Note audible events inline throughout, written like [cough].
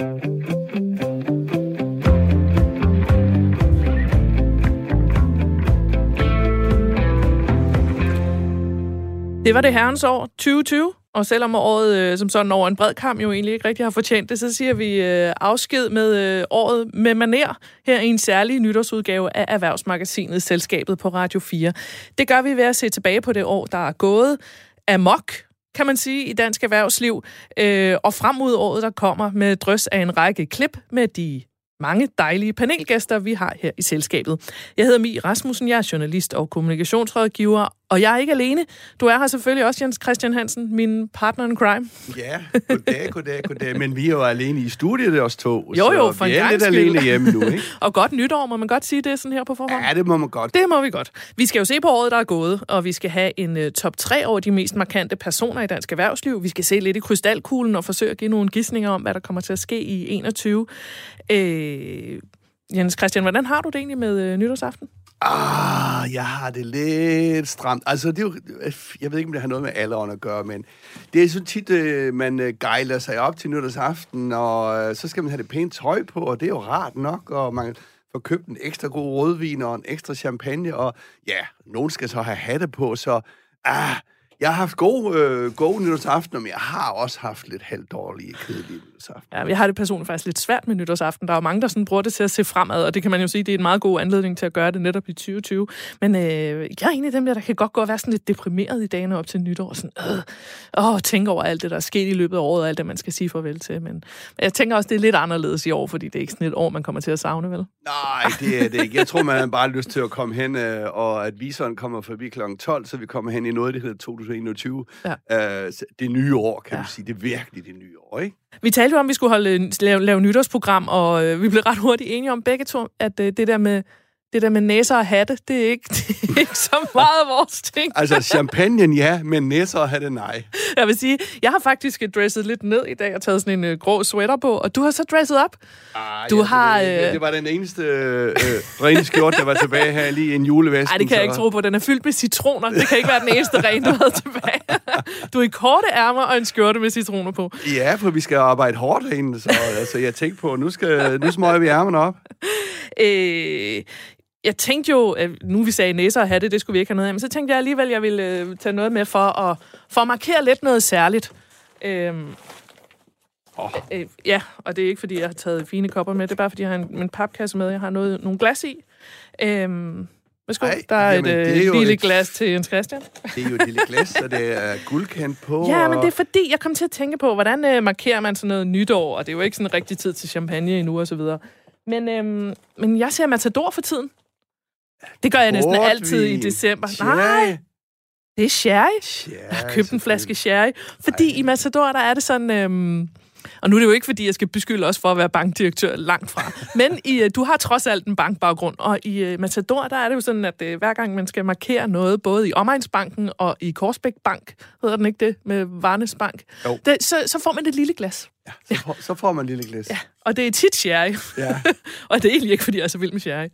Det var det herrens år 2020, og selvom året øh, som sådan over en bred kamp jo egentlig ikke rigtig har fortjent det, så siger vi øh, afsked med øh, året med maner her i en særlig nytårsudgave af Erhvervsmagasinet Selskabet på Radio 4. Det gør vi ved at se tilbage på det år, der er gået amok, kan man sige, i dansk erhvervsliv, øh, og frem mod året, der kommer med drøs af en række klip med de mange dejlige panelgæster, vi har her i selskabet. Jeg hedder Mi Rasmussen, jeg er journalist og kommunikationsrådgiver, og jeg er ikke alene. Du er her selvfølgelig også, Jens Christian Hansen, min partner in crime. Ja, goddag, goddag, goddag. Men vi er jo alene i studiet, os to. Jo, jo, for vi en er lidt skyld. alene hjemme nu, ikke? [laughs] og godt nytår, må man godt sige det sådan her på forhånd? Ja, det må man godt. Det må vi godt. Vi skal jo se på året, der er gået, og vi skal have en uh, top 3 over de mest markante personer i dansk erhvervsliv. Vi skal se lidt i krystalkuglen og forsøge at give nogle gissninger om, hvad der kommer til at ske i 21. Øh, Jens Christian, hvordan har du det egentlig med uh, nytårsaften? Ah, jeg har det lidt stramt. Altså, det er jo, øh, jeg ved ikke, om det har noget med alderen at gøre, men det er så tit, øh, man øh, gejler sig op til nytårsaften, og så skal man have det pænt tøj på, og det er jo rart nok, og man får købt en ekstra god rødvin og en ekstra champagne, og ja, nogen skal så have hatte på, så ah, jeg har haft gode, øh, gode nytårsaften, men jeg har også haft lidt halvdårlige, kedelige nytårsaften. Ja, jeg har det personligt faktisk lidt svært med nytårsaften. Der er jo mange, der sådan bruger det til at se fremad, og det kan man jo sige, det er en meget god anledning til at gøre det netop i 2020. Men øh, jeg er en af dem der, der kan godt gå og være sådan lidt deprimeret i dagene op til nytår. Sådan, øh, åh, tænke over alt det, der er sket i løbet af året, og alt det, man skal sige farvel til. Men jeg tænker også, det er lidt anderledes i år, fordi det er ikke sådan et år, man kommer til at savne, vel? Nej, det er det ikke. Jeg tror, man har bare lyst til at komme hen, øh, og at viseren kommer forbi kl. 12, så vi kommer hen i noget, der hedder 2021. Ja. Øh, det nye år, kan ja. man sige. Det er virkelig det nye år, ikke? Vi talte jo om, at vi skulle holde, lave, lave nytårsprogram, og øh, vi blev ret hurtigt enige om begge to, at øh, det der med det der med næser og hatte, det er ikke, [laughs] det er ikke så meget vores ting. altså champagne, ja, men næser og hatte, nej. Jeg vil sige, jeg har faktisk dresset lidt ned i dag og taget sådan en uh, grå sweater på, og du har så dresset op. Ej, du ja, har... Det, øh... det var den eneste øh, rene skjort, der var tilbage her lige i en julevæske. Nej, det kan jeg ikke tro på. Den er fyldt med citroner. Det kan ikke være den eneste ren, du havde tilbage. Du er i korte ærmer og en skjorte med citroner på. Ja, for vi skal arbejde hårdt herinde, så altså, jeg tænkte på, nu, skal, nu smøger vi ærmerne op. Øh, jeg tænkte jo, nu vi sagde næser og hatte, det skulle vi ikke have noget af, men så tænkte jeg alligevel, at jeg ville øh, tage noget med for at, for at markere lidt noget særligt. Øhm, oh. øh, ja, og det er ikke, fordi jeg har taget fine kopper med, det er bare, fordi jeg har en, en papkasse med, jeg har noget, nogle glas i. Øhm, Værsgo, Ej, der er jamen, et øh, er lille et, glas til Jens Christian. Det er jo et lille glas, og det er guldkant på. Ja, men det er fordi, jeg kom til at tænke på, hvordan øh, markerer man sådan noget nytår, og det er jo ikke sådan en rigtig tid til champagne endnu og så videre. Men, øhm, men jeg ser Matador for tiden. Det gør jeg næsten Portvin. altid i december. Sherry. Nej, det er sherry. sherry jeg har købt en flaske sherry. Fordi Ej. i Matador, der er det sådan... Øhm, og nu er det jo ikke, fordi jeg skal beskylde os for at være bankdirektør langt fra. [laughs] Men i, øh, du har trods alt en bankbaggrund, og i uh, Matador, der er det jo sådan, at uh, hver gang man skal markere noget, både i Omegnsbanken og i Korsbæk Bank, hedder den ikke det, med Varnes Bank, det, så, så får man et lille glas. Ja, så, får, så får man et lille glas. Ja, og det er tit sherry. Ja. [laughs] og det er egentlig ikke, fordi jeg er så vild med sherry.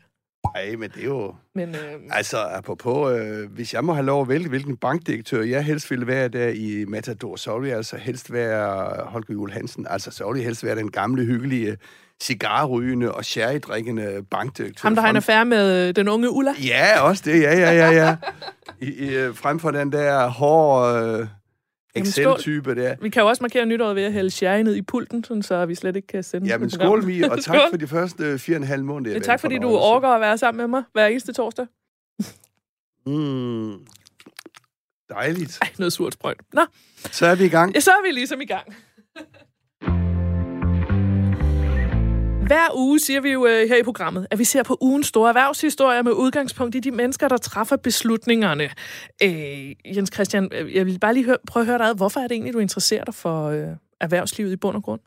Nej, men det er jo... Men, øh... Altså, apropos, øh, hvis jeg må have lov at vælge, hvilken bankdirektør jeg helst ville være der i Matador, så ville jeg altså helst være Holger Juhl Hansen. Altså, så ville jeg helst være den gamle, hyggelige, cigarrygende og sherrydrikkende bankdirektør. Ham, der har en affære med den unge Ulla? Ja, også det, ja, ja, ja, ja. I, i, frem for den der hårde... Øh, Excel-type der. Vi kan jo også markere nytåret ved at hælde sherry ned i pulten, sådan, så vi slet ikke kan sende Ja, men skål, Mi, og [laughs] tak for de første fire og en halv måneder. Ja, tak, fordi du orker at være sammen med mig hver eneste torsdag. Mm, dejligt. Ej, noget surt sprøjt. Nå. Så er vi i gang. Ja, så er vi ligesom i gang. [laughs] Hver uge siger vi jo øh, her i programmet, at vi ser på ugens store erhvervshistorie med udgangspunkt i de mennesker, der træffer beslutningerne. Øh, Jens Christian, øh, jeg vil bare lige høre, prøve at høre dig Hvorfor er det egentlig, du interesserer dig for øh, erhvervslivet i bund og grund?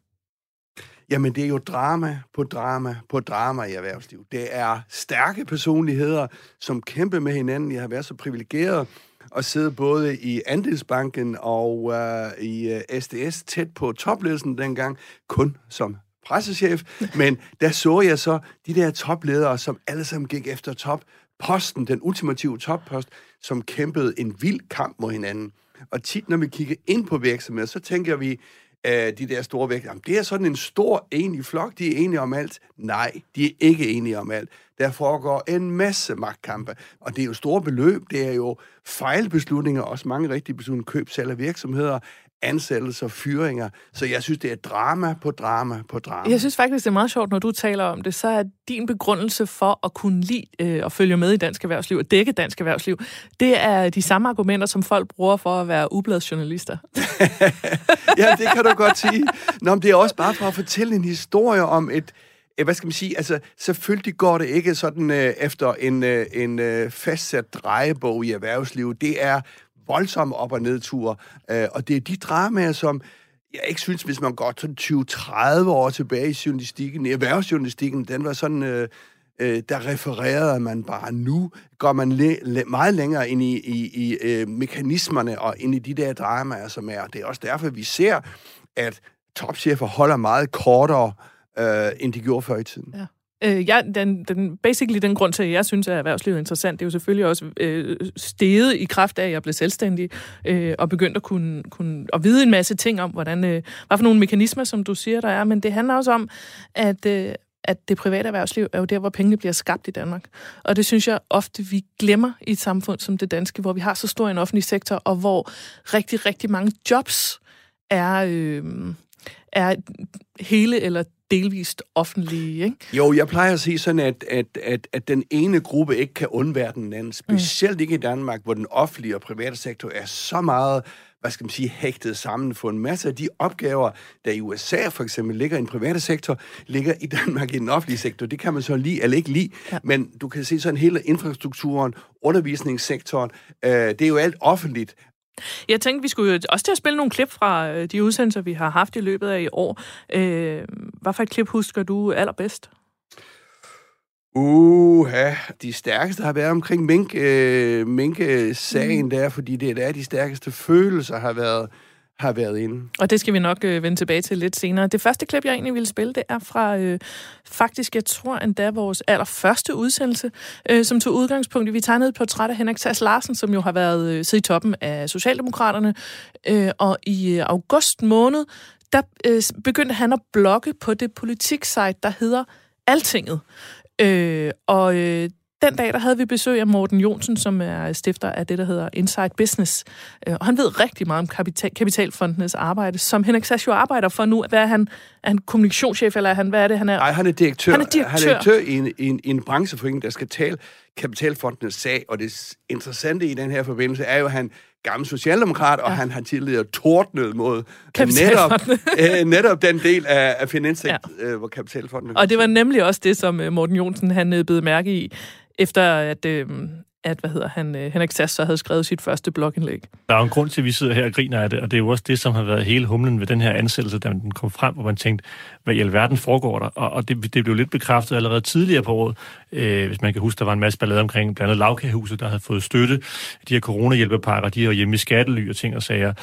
Jamen, det er jo drama på drama på drama i erhvervslivet. Det er stærke personligheder, som kæmper med hinanden. Jeg har været så privilegeret at sidde både i Andelsbanken og øh, i øh, SDS tæt på topledelsen dengang, kun som pressechef, men der så jeg så de der topledere, som alle sammen gik efter topposten, den ultimative toppost, som kæmpede en vild kamp mod hinanden. Og tit, når vi kigger ind på virksomheder, så tænker vi, øh, de der store virksomheder, det er sådan en stor, enig flok, de er enige om alt. Nej, de er ikke enige om alt. Der foregår en masse magtkampe, og det er jo store beløb, det er jo fejlbeslutninger, også mange rigtige beslutninger, køb, salg af virksomheder, ansættelser, fyringer. Så jeg synes, det er drama på drama på drama. Jeg synes faktisk, det er meget sjovt, når du taler om det, så er din begrundelse for at kunne lide øh, at følge med i dansk erhvervsliv og dække dansk erhvervsliv, det er de samme argumenter, som folk bruger for at være ubladsjournalister. [laughs] ja, det kan du godt sige. Nå, men det er også bare for at fortælle en historie om et, øh, hvad skal man sige, altså selvfølgelig går det ikke sådan øh, efter en, øh, en øh, fastsat drejebog i erhvervslivet. Det er voldsomme op- og nedture. Øh, og det er de dramaer, som jeg ikke synes, hvis man går sådan 20-30 år tilbage i journalistikken, i erhvervsjournalistikken, den var sådan... Øh, øh, der refererede man bare nu, går man le, le, meget længere ind i, i, i øh, mekanismerne og ind i de der dramaer, som er. Det er også derfor, vi ser, at topchefer holder meget kortere, øh, end de gjorde før i tiden. Ja. Øh, ja, den, den, basically den grund til, at jeg synes, at erhvervslivet er interessant, det er jo selvfølgelig også øh, steget i kraft af, at jeg blev selvstændig øh, og begyndte at kunne, kunne at vide en masse ting om, hvordan, øh, hvad for nogle mekanismer, som du siger, der er. Men det handler også om, at, øh, at det private erhvervsliv er jo der, hvor pengene bliver skabt i Danmark. Og det synes jeg ofte, vi glemmer i et samfund som det danske, hvor vi har så stor en offentlig sektor, og hvor rigtig, rigtig mange jobs er... Øh, er hele eller delvist offentlige. Ikke? Jo, jeg plejer at sige sådan, at, at, at, at den ene gruppe ikke kan undvære den anden. Specielt mm. ikke i Danmark, hvor den offentlige og private sektor er så meget hvad skal man sige, hægtet sammen for en masse af de opgaver, der i USA for eksempel ligger i den private sektor, ligger i Danmark i den offentlige sektor. Det kan man så lide eller ikke lide, ja. men du kan se sådan hele infrastrukturen, undervisningssektoren, øh, det er jo alt offentligt, jeg tænkte, vi skulle også til at spille nogle klip fra øh, de udsendelser, vi har haft i løbet af i år. Øh, hvad for et klip husker du allerbedst? Uha, de stærkeste har været omkring mink, øh, mink-sagen mm. der, fordi det er der, de stærkeste følelser har været har været inde. Og det skal vi nok øh, vende tilbage til lidt senere. Det første klip, jeg egentlig ville spille, det er fra øh, faktisk, jeg tror endda vores allerførste udsendelse, øh, som tog udgangspunkt i, vi tegnede et portræt af Henrik Sass Larsen, som jo har været øh, siddet i toppen af Socialdemokraterne, øh, og i øh, august måned, der øh, begyndte han at blogge på det politiksite, der hedder Altinget. Øh, og øh, den dag, der havde vi besøg af Morten Jonsen, som er stifter af det, der hedder Inside Business. Øh, og han ved rigtig meget om kapital, kapitalfondenes arbejde, som Henrik Sass jo arbejder for nu. Hvad er han? Er han kommunikationschef, eller er han, hvad er det, han er? Nej, han er direktør. Han er direktør, han er direktør i, en, i, en, i en brancheforening, der skal tale kapitalfondenes sag. Og det interessante i den her forbindelse er jo, at han gammel socialdemokrat, og ja. han har tidligere tordnet mod netop, [laughs] øh, netop den del af, af finanssektoren, ja. øh, hvor kapitalfonden... Og det var nemlig også det, som øh, Morten Jonsen han øh, blev mærke i, efter at, øh, at hvad hedder han, øh, Henrik Sass så havde skrevet sit første blogindlæg. Der er jo en grund til, at vi sidder her og griner af det, og det er jo også det, som har været hele humlen ved den her ansættelse, da den kom frem, hvor man tænkte, hvad i alverden foregår der? Og, og det, det blev lidt bekræftet allerede tidligere på året, øh, hvis man kan huske, der var en masse ballade omkring blandt andet lavkagehuset, der havde fået støtte. De her coronahjælpepakker, de her hjemme i skattely og ting og sager.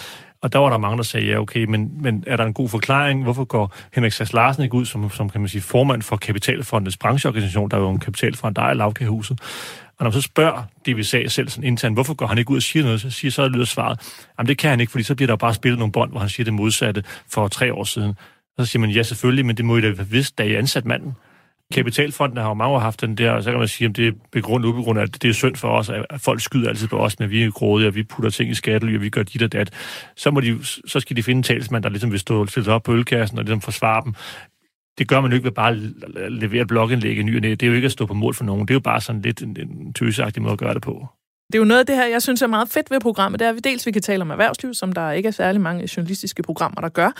Og der var der mange, der sagde, ja okay, men, men er der en god forklaring? Hvorfor går Henrik Sass Larsen ikke ud som, som kan man sige, formand for Kapitalfondets brancheorganisation, der er jo en kapitalfond, der er lavkagehuset? Og når man så spørger DVSA selv sådan internt, hvorfor går han ikke ud og siger noget, så siger så lyder svaret, jamen det kan han ikke, fordi så bliver der bare spillet nogle bånd, hvor han siger det modsatte for tre år siden. Og så siger man, ja selvfølgelig, men det må I da have vidst, da I ansat manden. Mm. Kapitalfonden har jo mange år haft den der, og så kan man sige, om det er begrundet ubegrundet, at det er synd for os, at folk skyder altid på os, men vi er grådige, og vi putter ting i skattely, og vi gør dit og dat. Så, må de, så skal de finde en talsmand, der ligesom vil stå stille op på ølkassen og ligesom forsvare dem. Det gør man jo ikke ved bare at levere blogindlæg i ny og Det er jo ikke at stå på mål for nogen. Det er jo bare sådan lidt en, en tøseagtig måde at gøre det på. Det er jo noget af det her, jeg synes er meget fedt ved programmet. Det er, at vi dels vi kan tale om erhvervsliv, som der ikke er særlig mange journalistiske programmer, der gør,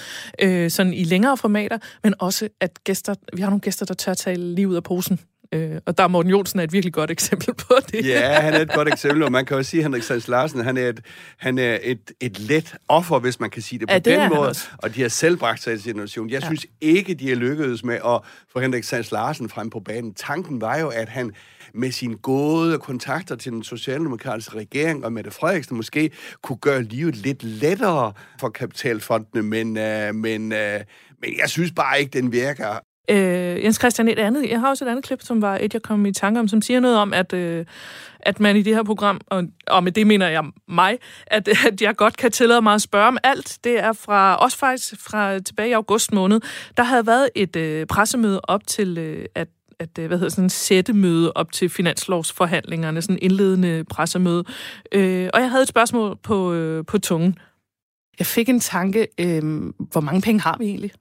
øh, sådan i længere formater, men også at gæster, vi har nogle gæster, der tør tale lige ud af posen. Øh, og der er Morten Jonsen er et virkelig godt eksempel på det. Ja, han er et godt eksempel, og man kan jo sige, at Henrik Sands Larsen, han er, et, han er et, et let offer, hvis man kan sige det på ja, det den måde. Og de har selv bragt sig i situation. Jeg ja. synes ikke, de har lykkedes med at få Henrik Sands Larsen frem på banen. Tanken var jo, at han med sine gode kontakter til den socialdemokratiske regering og Mette Frederiksen måske kunne gøre livet lidt lettere for kapitalfondene, men, øh, men, øh, men jeg synes bare ikke, den virker Øh, Jens Christian, et andet, jeg har også et andet klip, som var et, jeg kom i tanke om, som siger noget om, at, øh, at man i det her program, og, og med det mener jeg mig, at, at jeg godt kan tillade mig at spørge om alt. Det er fra, også faktisk fra tilbage i august måned. Der havde været et øh, pressemøde op til, øh, at at, øh, hvad hedder sådan en sættemøde op til finanslovsforhandlingerne, sådan en indledende pressemøde. Øh, og jeg havde et spørgsmål på, øh, på tungen. Jeg fik en tanke, øh, hvor mange penge har vi egentlig?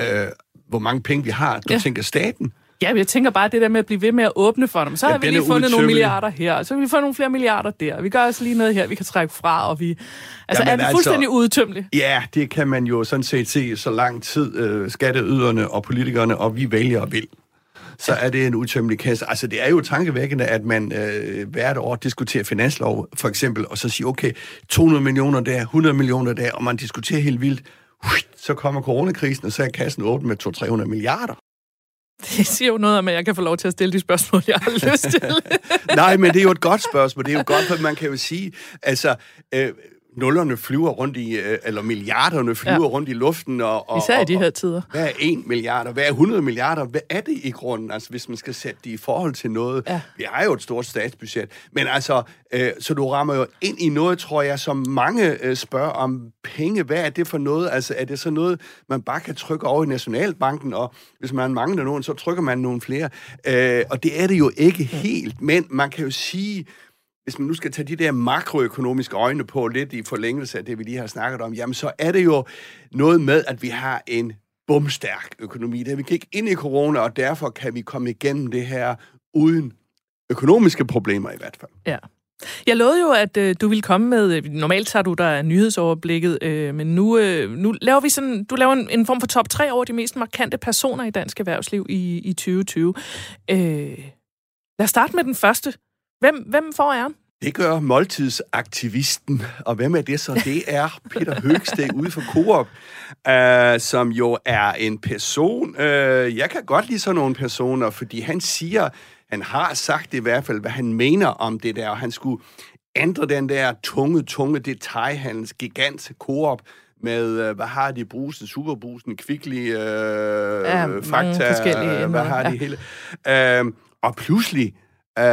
Øh, hvor mange penge vi har. Du ja. tænker staten? Ja, jeg tænker bare det der med at blive ved med at åbne for dem. Så ja, har vi lige fundet nogle milliarder her, så har vi fået nogle flere milliarder der. Vi gør også lige noget her, vi kan trække fra, og vi... Altså, Jamen, er vi altså, fuldstændig altså, udtømmelige? Ja, det kan man jo sådan set se så lang tid øh, skatteyderne og politikerne, og vi vælger vil så er det en utømmelig kasse. Altså, det er jo tankevækkende, at man øh, hvert år diskuterer finanslov, for eksempel, og så siger, okay, 200 millioner der, 100 millioner der, og man diskuterer helt vildt. Så kommer coronakrisen, og så er kassen åben med 200-300 milliarder. Det siger jo noget om, at jeg kan få lov til at stille de spørgsmål, jeg har lyst til. [laughs] Nej, men det er jo et godt spørgsmål. Det er jo godt, for man kan jo sige, altså, øh, nullerne flyver rundt i, øh, eller milliarderne flyver ja. rundt i luften. Og, og, Især i de her tider. Hvad er 1 milliard, hvad er 100 milliarder? Hvad er det i grunden, altså, hvis man skal sætte det i forhold til noget? Ja. Vi har jo et stort statsbudget. Men altså, øh, så du rammer jo ind i noget, tror jeg, som mange øh, spørger om penge. Hvad er det for noget? Altså, er det så noget, man bare kan trykke over i Nationalbanken, og hvis man mangler nogen, så trykker man nogle flere? Øh, og det er det jo ikke helt, men man kan jo sige, hvis man nu skal tage de der makroøkonomiske øjne på, lidt i forlængelse af det, vi lige har snakket om, jamen så er det jo noget med, at vi har en bumstærk økonomi. Det vi gik ind i corona, og derfor kan vi komme igennem det her uden økonomiske problemer i hvert fald. Ja. Jeg lovede jo, at øh, du ville komme med, øh, normalt tager du der nyhedsoverblikket, øh, men nu, øh, nu laver vi sådan, du laver en, en form for top 3 over de mest markante personer i dansk erhvervsliv i, i 2020. Øh, lad os starte med den første. Hvem, hvem får æren? Det gør måltidsaktivisten. Og hvem er det så? Det er Peter Høgsteg ude for Coop, uh, som jo er en person. Uh, jeg kan godt lide sådan nogle personer, fordi han siger, han har sagt i hvert fald, hvad han mener om det der, og han skulle ændre den der tunge, tunge detaljhandels gigant Coop med, uh, hvad har de, brusen, superbrusen, kvickly, uh, ja, fakta, uh, hvad har ja. de hele. Uh, og pludselig, Uh,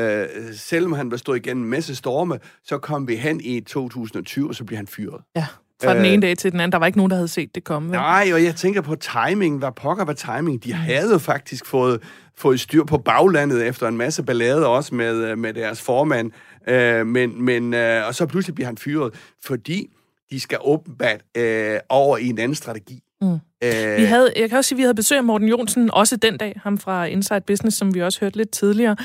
uh, selvom han var stået igennem en masse storme, så kom vi hen i 2020, og så blev han fyret. Ja, fra den ene dag til den anden. Der var ikke nogen, der havde set det komme. Vel? Nej, og jeg tænker på timing. Hvad pokker var timing? De havde faktisk fået, fået styr på baglandet efter en masse ballade også med, med deres formand. Uh, men, men, uh, og så pludselig bliver han fyret, fordi de skal åbenbart uh, over i en anden strategi. Mm. Øh, vi havde, jeg kan også sige, at vi havde besøg af Morten Jonsen, også den dag, ham fra Inside Business, som vi også hørte lidt tidligere.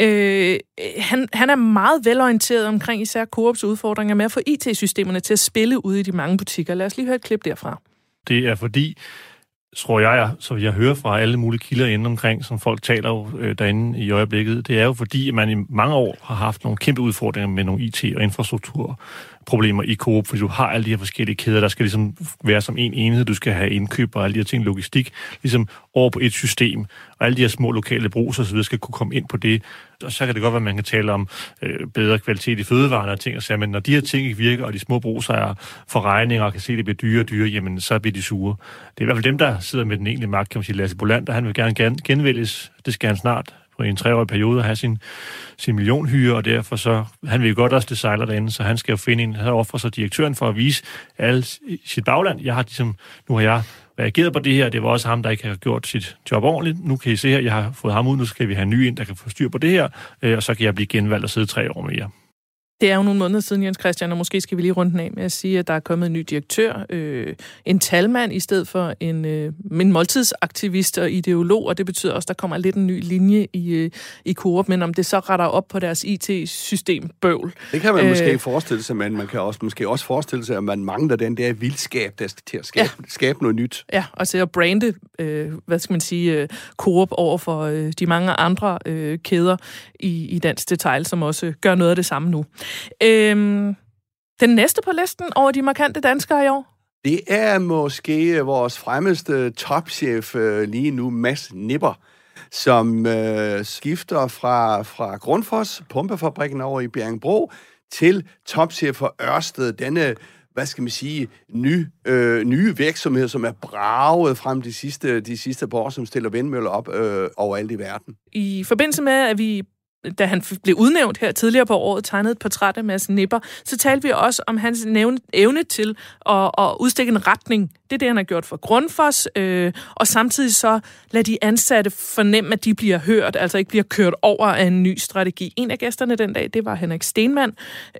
Øh, han, han er meget velorienteret omkring især Coops udfordringer med at få IT-systemerne til at spille ude i de mange butikker. Lad os lige høre et klip derfra. Det er fordi, tror jeg, så jeg hører fra alle mulige kilder inden omkring, som folk taler jo øh, derinde i øjeblikket, det er jo fordi, at man i mange år har haft nogle kæmpe udfordringer med nogle IT- og infrastruktur problemer i Coop, fordi du har alle de her forskellige kæder, der skal ligesom være som en enhed, du skal have indkøb og alle de her ting, logistik, ligesom over på et system, og alle de her små lokale brugs så videre skal kunne komme ind på det. Og så kan det godt være, at man kan tale om øh, bedre kvalitet i fødevarene og ting og sager, men når de her ting ikke virker, og de små brugsejere får regninger og kan se, at det bliver dyre og dyre, jamen så bliver de sure. Det er i hvert fald dem, der sidder med den egentlige magt, kan man sige. Lasse Bolander, han vil gerne genvælges. Det skal han snart på en treårig periode at have sin, sin millionhyre, og derfor så, han vil jo godt også det sejler derinde, så han skal jo finde en, han offrer sig direktøren for at vise alt sit bagland. Jeg har ligesom, nu har jeg reageret på det her, det var også ham, der ikke har gjort sit job ordentligt. Nu kan I se her, jeg har fået ham ud, nu skal vi have en ny ind, der kan få styr på det her, øh, og så kan jeg blive genvalgt og sidde tre år mere. Det er jo nogle måneder siden, Jens Christian, og måske skal vi lige rundt af med at sige, at der er kommet en ny direktør, øh, en talmand i stedet for en, øh, en måltidsaktivist og ideolog, og det betyder også, at der kommer lidt en ny linje i, øh, i Coop, men om det så retter op på deres IT-system bøvl. Det kan man øh, måske forestille sig, men man kan også, måske også forestille sig, at man mangler den der vildskab, der skal til at skabe, ja. skabe noget nyt. Ja, og så at brande, øh, hvad skal man sige, øh, Coop over for øh, de mange andre øh, kæder i, i dansk detail, som også gør noget af det samme nu. Øhm, den næste på listen over de markante danskere i år? Det er måske vores fremmeste topchef øh, lige nu, Mads Nipper, som øh, skifter fra, fra Grundfos, pumpefabrikken over i Bjergbro, til topchef for Ørsted, denne hvad skal man sige, ny, øh, nye virksomheder, som er braget frem de sidste, de sidste par år, som stiller vindmøller op øh, overalt i verden. I forbindelse med, at vi da han blev udnævnt her tidligere på året, tegnede et portræt af Mads Nipper, så talte vi også om hans evne til at, at udstikke en retning det er det, han har gjort for Grundfos, øh, og samtidig så lade de ansatte fornemme, at de bliver hørt, altså ikke bliver kørt over af en ny strategi. En af gæsterne den dag, det var Henrik Stenmann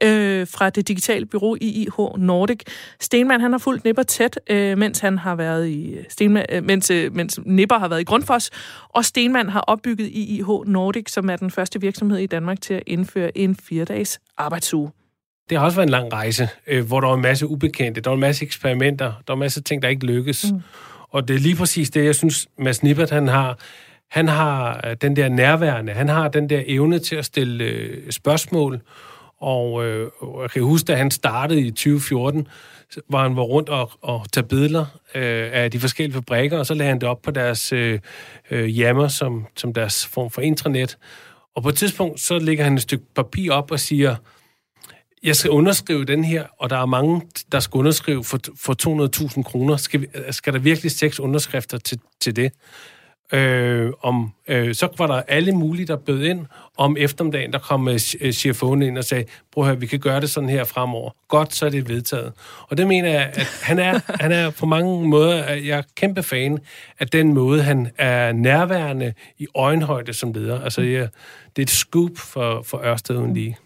øh, fra det digitale bureau IIH Nordic. Stenmann, han har fulgt Nipper tæt, øh, mens han har været i øh, Stenmann, øh, mens, øh, mens Nipper har været i Grundfos, og Stenmann har opbygget IIH Nordic, som er den første virksomhed i Danmark til at indføre en fire-dages arbejdsuge. Det har også været en lang rejse, øh, hvor der var en masse ubekendte, der var en masse eksperimenter, der var en masse ting, der ikke lykkes. Mm. Og det er lige præcis det, jeg synes, Mads Nippert, han har. Han har øh, den der nærværende, han har den der evne til at stille øh, spørgsmål. Og øh, jeg kan huske, da han startede i 2014, hvor han var rundt og, og tage billeder øh, af de forskellige fabrikker, og så lagde han det op på deres øh, øh, jammer som, som deres form for intranet. Og på et tidspunkt, så lægger han et stykke papir op og siger, jeg skal underskrive den her, og der er mange, der skal underskrive for, for 200.000 kroner. Skal, vi, skal der virkelig seks underskrifter til, til det? Øh, om, øh, så var der alle mulige, der bød ind. Om eftermiddagen, der kom øh, chefen ind og sagde, prøv at høre, vi kan gøre det sådan her fremover. Godt, så er det vedtaget. Og det mener jeg, at han er, [laughs] han er på mange måder, jeg er kæmpe fan af den måde, han er nærværende i øjenhøjde som leder. Altså, jeg, det er et scoop for, for Ørsted lige.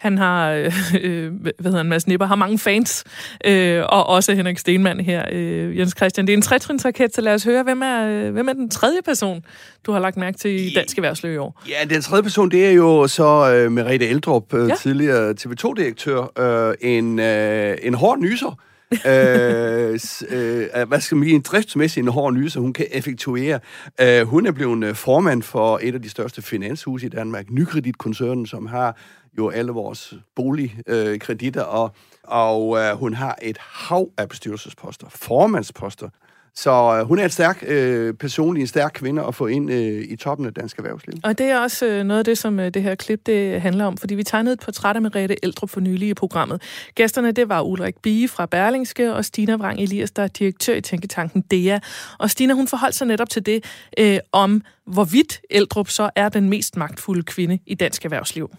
Han har, øh, øh, hvad hedder han, Mads Nipper, har mange fans, øh, og også Henrik Stenmann her, øh, Jens Christian. Det er en trætrinsraket, så lad os høre, hvem er, øh, hvem er den tredje person, du har lagt mærke til i Dansk Erhvervsliv i år? Ja, den tredje person, det er jo så øh, Merete Eldrup, øh, ja. tidligere TV2-direktør, øh, en, øh, en hård nyser. øh, øh, hvad skal man sige, en driftsmæssig en hård nyser, hun kan effektuere. Øh, hun er blevet øh, formand for et af de største finanshuse i Danmark, Nykreditkoncernen, som har jo alle vores boligkreditter, øh, og, og øh, hun har et hav af bestyrelsesposter, formandsposter. Så øh, hun er et stærk øh, personlig en stærk kvinde at få ind øh, i toppen af dansk erhvervsliv. Og det er også øh, noget af det, som øh, det her klip det handler om, fordi vi tegnede et portræt af Merete Eldrup for nylig i programmet. Gæsterne, det var Ulrik Bie fra Berlingske og Stina Vrang Elias, der er direktør i Tænketanken DEA. Og Stina, hun forholdt sig netop til det øh, om, hvorvidt Eldrup så er den mest magtfulde kvinde i dansk erhvervsliv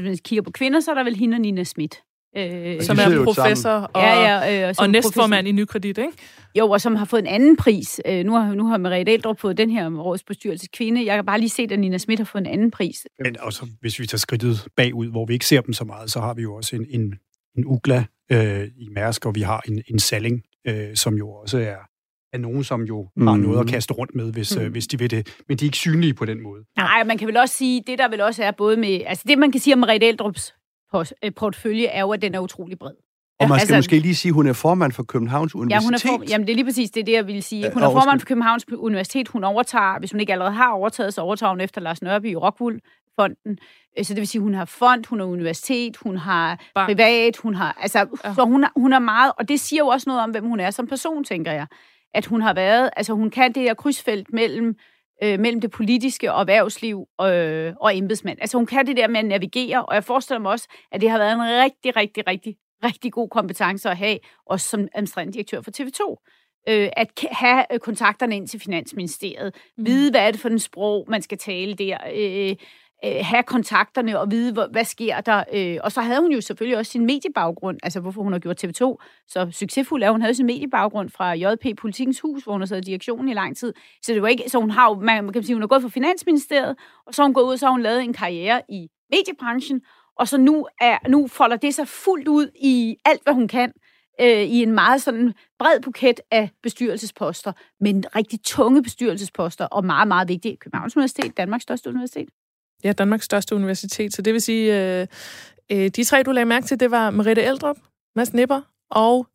hvis man kigger på kvinder, så er der vel hende og Nina Schmidt. Øh, som er professor og, ja, ja, øh, og, og næstformand i Nykredit, ikke? Jo, og som har fået en anden pris. Øh, nu har, nu har Merete Eldrup fået den her råds bestyrelse kvinde. Jeg kan bare lige se, at Nina Schmidt har fået en anden pris. Men også, hvis vi tager skridtet bagud, hvor vi ikke ser dem så meget, så har vi jo også en, en, en Ugla øh, i Mærsk, og vi har en, en Salling, øh, som jo også er er nogen, som jo mm. har noget at kaste rundt med, hvis, mm. øh, hvis de vil det. Men de er ikke synlige på den måde. Nej, man kan vel også sige, det der vel også er både med... Altså det, man kan sige om Merete Eldrups øh, portfølje, er jo, at den er utrolig bred. Og man skal altså, måske lige sige, at hun er formand for Københavns Universitet. Ja, hun er for, jamen det er lige præcis det, det jeg vil sige. Hun er formand for Københavns Universitet. Hun overtager, hvis hun ikke allerede har overtaget, så overtager hun efter Lars Nørby i Rockwool fonden. Øh, så det vil sige, hun har fond, hun har universitet, hun har Bank. privat, hun har... Altså, ja. så hun, hun er meget... Og det siger jo også noget om, hvem hun er som person, tænker jeg at hun har været, altså hun kan det her krydsfelt mellem, øh, mellem det politiske og erhvervsliv øh, og embedsmænd. Altså hun kan det der med at navigere, og jeg forestiller mig også, at det har været en rigtig, rigtig, rigtig, rigtig god kompetence at have, også som administrerende direktør for TV2 øh, at have øh, kontakterne ind til Finansministeriet, mm. vide, hvad er det for en sprog, man skal tale der, øh, øh, have kontakterne og vide, hvad, hvad sker der. Øh, og så havde hun jo selvfølgelig også sin mediebaggrund, altså hvorfor hun har gjort TV2 så succesfuld er. Hun havde sin mediebaggrund fra JP Politikens Hus, hvor hun har siddet i direktionen i lang tid. Så det var ikke, så hun har jo, man kan sige, hun har gået fra Finansministeriet, og så har hun gået ud, og så har hun lavet en karriere i mediebranchen, og så nu, er, nu folder det sig fuldt ud i alt, hvad hun kan, øh, i en meget sådan bred buket af bestyrelsesposter, men rigtig tunge bestyrelsesposter, og meget, meget vigtige. Københavns Universitet, Danmarks største universitet. Ja, Danmarks største universitet. Så det vil sige, øh, øh, de tre, du lagde mærke til, det var Merete Eldrup, Mads Nipper og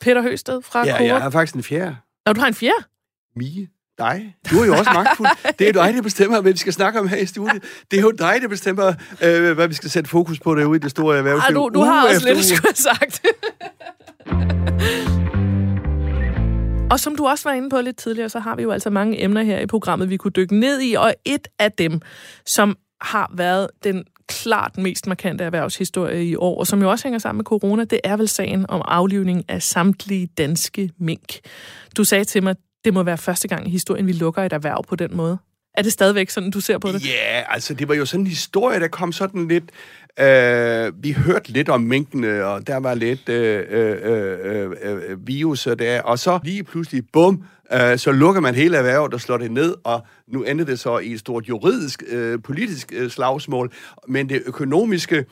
Peter Høsted fra Ja, Coop. jeg har faktisk en fjerde. Og du har en fjerde? Mie. Dig. Du er jo også [laughs] magtfuld. Det er dig, der bestemmer, hvad vi skal snakke om her i studiet. Det er jo dig, der bestemmer, øh, hvad vi skal sætte fokus på derude i det store erhvervsliv. Ah, du, du har også lidt at skulle have sagt. Og som du også var inde på lidt tidligere, så har vi jo altså mange emner her i programmet, vi kunne dykke ned i, og et af dem, som har været den klart mest markante erhvervshistorie i år, og som jo også hænger sammen med corona, det er vel sagen om aflivning af samtlige danske mink. Du sagde til mig, det må være første gang i historien, vi lukker et erhverv på den måde. Er det stadigvæk sådan, du ser på det? Ja, yeah, altså det var jo sådan en historie, der kom sådan lidt... Øh, vi hørte lidt om minkene, og der var lidt øh, øh, øh, øh, øh viruser der, og så lige pludselig, bum, øh, så lukker man hele erhvervet og slår det ned, og nu ender det så i et stort juridisk, øh, politisk øh, slagsmål, men det økonomiske øh,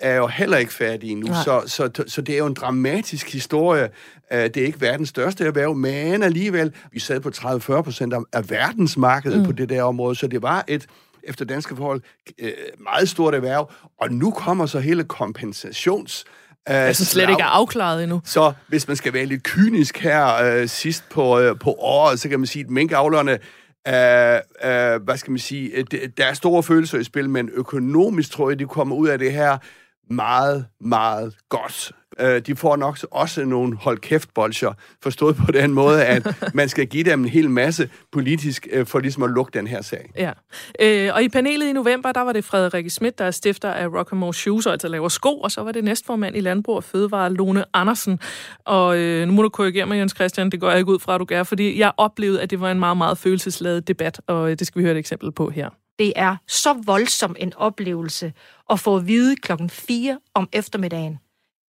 er jo heller ikke færdig endnu, så, så, så det er jo en dramatisk historie. Øh, det er ikke verdens største erhverv, men alligevel, vi sad på 30-40 procent af verdensmarkedet mm. på det der område, så det var et efter danske forhold, øh, meget stort erhverv, og nu kommer så hele kompensations... Øh, altså slet ikke er afklaret endnu. Så hvis man skal være lidt kynisk her øh, sidst på, øh, på året, så kan man sige, at minkavlerne, øh, øh, hvad skal man sige, øh, der er store følelser i spil, men økonomisk tror jeg, de kommer ud af det her meget, meget godt. Øh, de får nok også nogle hold kæft bolcher, forstået på den måde, at [laughs] man skal give dem en hel masse politisk øh, for ligesom at lukke den her sag. Ja. Øh, og i panelet i november, der var det Frederik Schmidt, der er stifter af Rockamore Shoes, og altså laver sko, og så var det næstformand i Landbrug og Fødevare, Lone Andersen. Og øh, nu må du korrigere mig, Jens Christian, det går jeg ikke ud fra, at du gør, fordi jeg oplevede, at det var en meget, meget følelsesladet debat, og øh, det skal vi høre et eksempel på her. Det er så voldsom en oplevelse at få at vide klokken 4 om eftermiddagen,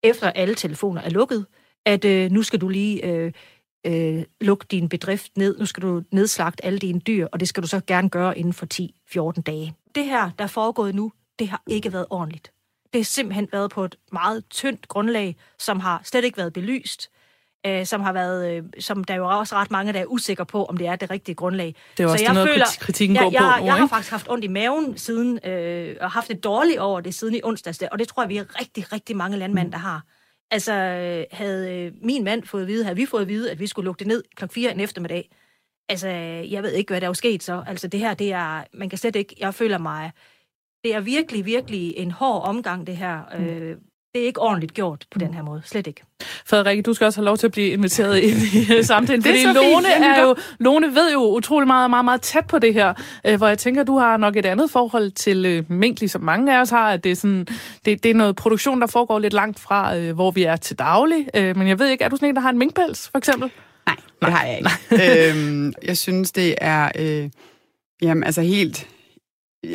efter alle telefoner er lukket, at øh, nu skal du lige øh, øh, lukke din bedrift ned, nu skal du nedslagte alle dine dyr, og det skal du så gerne gøre inden for 10-14 dage. Det her, der er foregået nu, det har ikke været ordentligt. Det har simpelthen været på et meget tyndt grundlag, som har slet ikke været belyst øh, som har været, øh, som der er jo også ret mange, der er usikre på, om det er det rigtige grundlag. Det er også så jeg noget, føler, kritikken jeg, går jeg, på. Jeg, jeg har faktisk haft ondt i maven siden, øh, og haft det dårligt over det siden i onsdags, og det tror jeg, vi er rigtig, rigtig mange landmænd, der har. Altså, havde øh, min mand fået at vide, havde vi fået at vide, at vi skulle lukke det ned kl. 4 en eftermiddag, altså, jeg ved ikke, hvad der er sket så. Altså, det her, det er, man kan slet ikke, jeg føler mig, det er virkelig, virkelig en hård omgang, det her. Mm. Øh, det er ikke ordentligt gjort på den her måde. Slet ikke. Frederik, du skal også have lov til at blive inviteret ind i øh, [laughs] samtalen, fordi Lone, er jo, Lone ved jo utrolig meget, meget, meget tæt på det her, øh, hvor jeg tænker, du har nok et andet forhold til øh, mink, ligesom mange af os har, at det er, sådan, det, det er noget produktion, der foregår lidt langt fra, hvor vi er til daglig. Men jeg ved ikke, er du sådan en, der har en minkpels, for eksempel? Nej, det Nej. har jeg ikke. [laughs] øhm, jeg synes, det er øh, jamen, altså helt,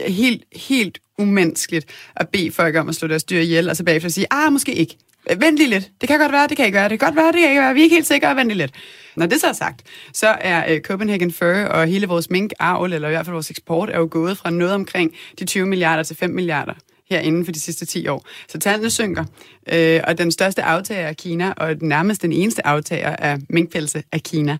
helt, helt umenneskeligt at bede folk om at slå deres dyr ihjel, og så bagefter sige, ah, måske ikke. Vent lige lidt. Det kan godt være, det kan ikke være. Det kan godt være, det kan ikke være. Vi er ikke helt sikre. Vent lige lidt. Når det så er sagt, så er uh, Copenhagen Fur og hele vores mink-avl, eller i hvert fald vores eksport, er jo gået fra noget omkring de 20 milliarder til 5 milliarder her inden for de sidste 10 år. Så tallene synker, øh, og den største aftager er Kina, og nærmest den eneste aftager af minkpelse er Kina.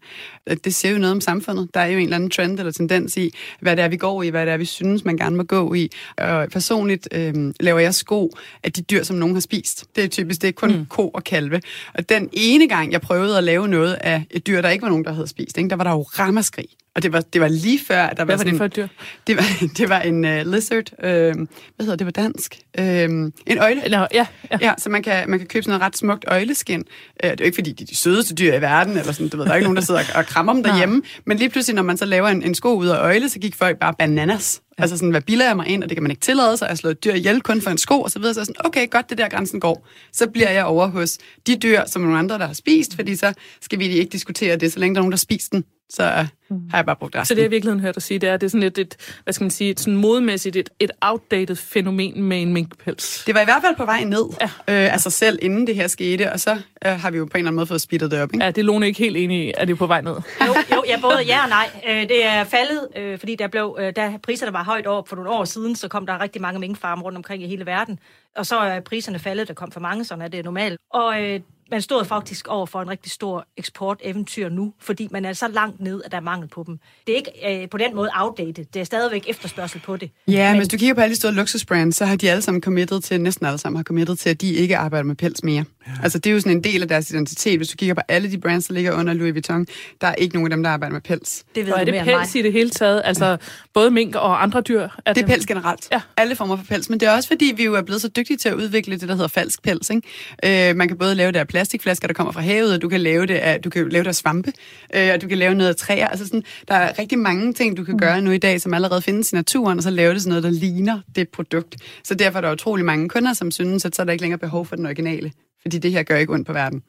Det ser jo noget om samfundet. Der er jo en eller anden trend eller tendens i, hvad det er, vi går i, hvad det er, vi synes, man gerne må gå i. Og personligt øh, laver jeg sko af de dyr, som nogen har spist. Det er typisk, det er kun mm. ko og kalve. Og den ene gang, jeg prøvede at lave noget af et dyr, der ikke var nogen, der havde spist, ikke, der var der jo rammerskrig. Og det var, det var lige før, at der hvad var sådan... Var det for et dyr? Det var, [laughs] det var en uh, lizard. Uh, hvad hedder det på dansk? Uh, en øjle. Eller, ja, ja. ja, så man kan, man kan købe sådan noget ret smukt øjleskin. Uh, det er jo ikke, fordi de er de sødeste dyr i verden, eller sådan, du ved, der er ikke nogen, der sidder og krammer dem derhjemme. Men lige pludselig, når man så laver en, en sko ud af øjle, så gik folk bare bananas. Ja. Altså sådan, hvad bilder jeg mig ind, og det kan man ikke tillade sig, at slå et dyr ihjel kun for en sko, og så videre. Så sådan, okay, godt, det der grænsen går. Så bliver jeg over hos de dyr, som nogle andre, der har spist, fordi så skal vi ikke diskutere det, så længe der er nogen, der har spist den så mm. har jeg bare brugt resten. Så det, jeg virkelig hørt dig sige, det er, det er sådan et, et hvad skal man sige, et sådan modmæssigt, et, et outdated fænomen med en minkpels. Det var i hvert fald på vej ned ja. øh, af sig selv, inden det her skete, og så øh, har vi jo på en eller anden måde fået speedet det op. Ikke? Ja, det er Lone ikke helt enig i, at det er på vej ned. jo, jo, ja, både ja og nej. Øh, det er faldet, øh, fordi der blev, øh, da priserne var højt over for nogle år siden, så kom der rigtig mange minkfarme rundt omkring i hele verden. Og så er priserne faldet, der kom for mange, sådan er det normalt. Og øh, man stod faktisk over for en rigtig stor eksporteventyr nu, fordi man er så langt ned, at der er mangel på dem. Det er ikke øh, på den måde outdated. Det er stadigvæk efterspørgsel på det. Ja, men hvis du kigger på alle de store luksusbrands, så har de alle sammen committed til, næsten alle sammen har committed til, at de ikke arbejder med pels mere. Ja. Altså det er jo sådan en del af deres identitet. Hvis du kigger på alle de brands, der ligger under Louis Vuitton, der er ikke nogen af dem, der arbejder med pels. Det ved og er det pels i det hele taget? Altså ja. både mink og andre dyr? Er det, det er pels generelt. Ja. Alle former for pels. Men det er også fordi, vi jo er blevet så dygtige til at udvikle det, der hedder falsk pels. Ikke? Øh, man kan både lave det af plastikflasker, der kommer fra havet, og du kan lave det af, du kan lave det af svampe, øh, og du kan lave noget af træer. Altså sådan, der er rigtig mange ting, du kan gøre nu i dag, som allerede findes i naturen, og så lave det sådan noget, der ligner det produkt. Så derfor er der utrolig mange kunder, som synes, at så er der ikke længere behov for den originale, fordi det her gør ikke ondt på verden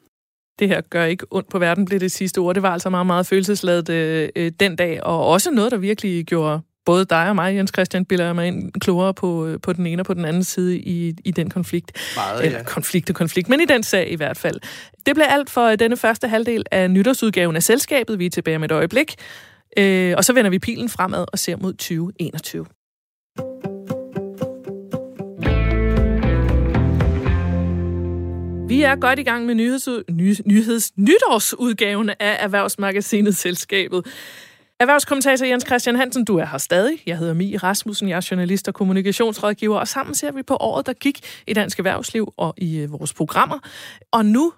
det her gør ikke ondt på verden, blev det sidste ord. Det var altså meget, meget følelsesladet øh, øh, den dag, og også noget, der virkelig gjorde både dig og mig, Jens Christian, bilder mig ind klogere på, øh, på den ene og på den anden side i, i den konflikt. Meget, Eller konflikt og konflikt, men i den sag i hvert fald. Det blev alt for denne første halvdel af nytårsudgaven af selskabet. Vi er tilbage med et øjeblik. Øh, og så vender vi pilen fremad og ser mod 2021. Vi er godt i gang med nyheds, ny, nyheds, nytårsudgaven af Erhvervsmagasinet Selskabet. Erhvervskommentator Jens Christian Hansen, du er her stadig. Jeg hedder Mie Rasmussen, jeg er journalist og kommunikationsrådgiver, og sammen ser vi på året, der gik i dansk erhvervsliv og i øh, vores programmer. Og nu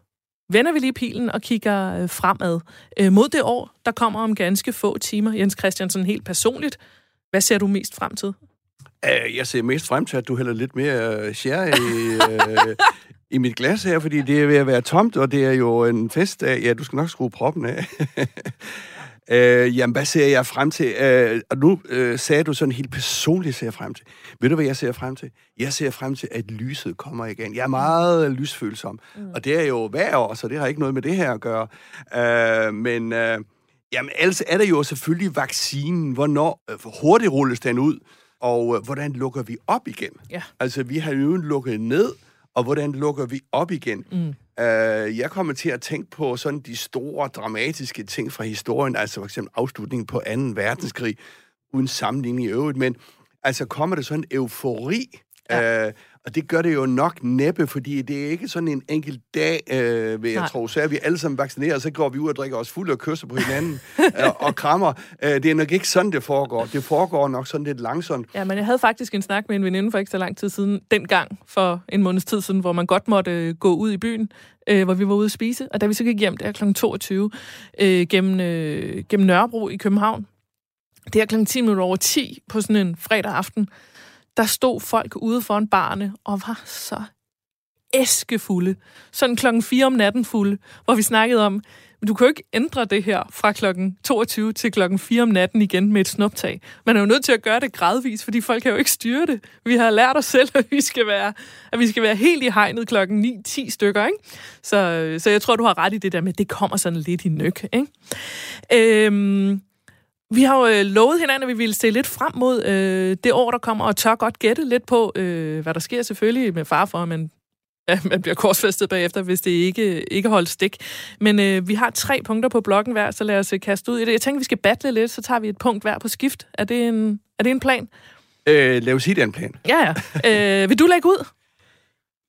vender vi lige pilen og kigger øh, fremad øh, mod det år, der kommer om ganske få timer. Jens Christiansen, helt personligt, hvad ser du mest frem til? Jeg ser mest frem til, at du hælder lidt mere sherry i, i mit glas her, fordi det er ved at være tomt, og det er jo en festdag. Ja, du skal nok skrue proppen af. [laughs] øh, jamen, hvad ser jeg frem til? Øh, og nu øh, sagde du sådan helt personligt, ser jeg frem til. Ved du, hvad jeg ser frem til? Jeg ser frem til, at lyset kommer igen. Jeg er meget lysfølsom, mm. og det er jo hver år, så det har ikke noget med det her at gøre. Øh, men øh, jamen, ellers er der jo selvfølgelig vaccinen. Hvornår øh, hurtigt rulles den ud? Og øh, hvordan lukker vi op igen? Ja. Altså, vi har jo lukket ned, og hvordan lukker vi op igen? Mm. Uh, jeg kommer til at tænke på sådan de store, dramatiske ting fra historien, altså for eksempel afslutningen på 2. verdenskrig, uden sammenligning i øvrigt, men altså kommer der sådan en eufori, ja. uh, og det gør det jo nok næppe, fordi det er ikke sådan en enkelt dag, øh, vil jeg Nej. tro. Så er vi alle sammen vaccineret, så går vi ud og drikker os fulde og kysser på hinanden [laughs] øh, og krammer. Øh, det er nok ikke sådan, det foregår. Det foregår nok sådan lidt langsomt. Ja, men jeg havde faktisk en snak med en veninde for ikke så lang tid siden, dengang for en måneds tid siden, hvor man godt måtte øh, gå ud i byen, øh, hvor vi var ude at spise. Og da vi så gik hjem, der kl. 22, øh, gennem, øh, gennem Nørrebro i København, det er kl. 10 minutter over 10 på sådan en fredag aften, der stod folk ude foran barne og var så æskefulde. Sådan klokken 4 om natten fulde, hvor vi snakkede om, du kan jo ikke ændre det her fra klokken 22 til klokken 4 om natten igen med et snuptag. Man er jo nødt til at gøre det gradvist, fordi folk kan jo ikke styre det. Vi har lært os selv, [laughs] at vi skal være, at vi skal være helt i hegnet klokken 9-10 stykker. Ikke? Så, så jeg tror, du har ret i det der med, at det kommer sådan lidt i nøk. Ikke? Øhm, vi har jo øh, lovet hinanden, at vi ville se lidt frem mod øh, det år, der kommer, og tør godt gætte lidt på, øh, hvad der sker selvfølgelig med far for, at man, man bliver korsfæstet bagefter, hvis det ikke, ikke holder stik. Men øh, vi har tre punkter på blokken hver, så lad os øh, kaste ud i det. Jeg tænker, vi skal battle lidt, så tager vi et punkt hver på skift. Er det en, er det en plan? Øh, lad os sige, det er en plan. Ja, ja. Øh, vil du lægge ud?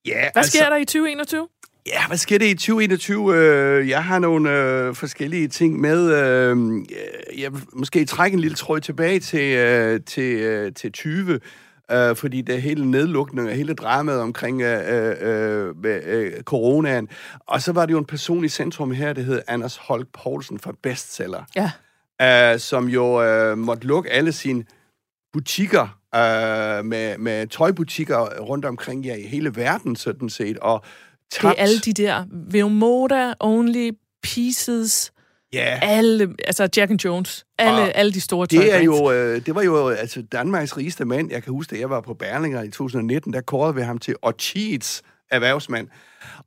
Ja, Hvad altså... sker der i 2021? Ja, hvad sker det i 2021? Øh, jeg har nogle øh, forskellige ting med. Øh, jeg vil måske trække en lille tråd tilbage til, øh, til, øh, til 20, øh, fordi det hele nedlukningen og hele dramaet omkring øh, øh, øh, coronaen. Og så var det jo en person i centrum her, der hed Anders Holk Poulsen fra Bestseller, ja. øh, som jo øh, måtte lukke alle sine butikker øh, med, med tøjbutikker rundt omkring ja, i hele verden, sådan set, og tabt. Det er alle de der Veomoda, Only, Pieces, Ja. Alle, altså Jack and Jones, alle, alle de store det er jo, øh, Det var jo altså Danmarks rigeste mand. Jeg kan huske, at jeg var på Berlinger i 2019, der kårede vi ham til Orchids erhvervsmand.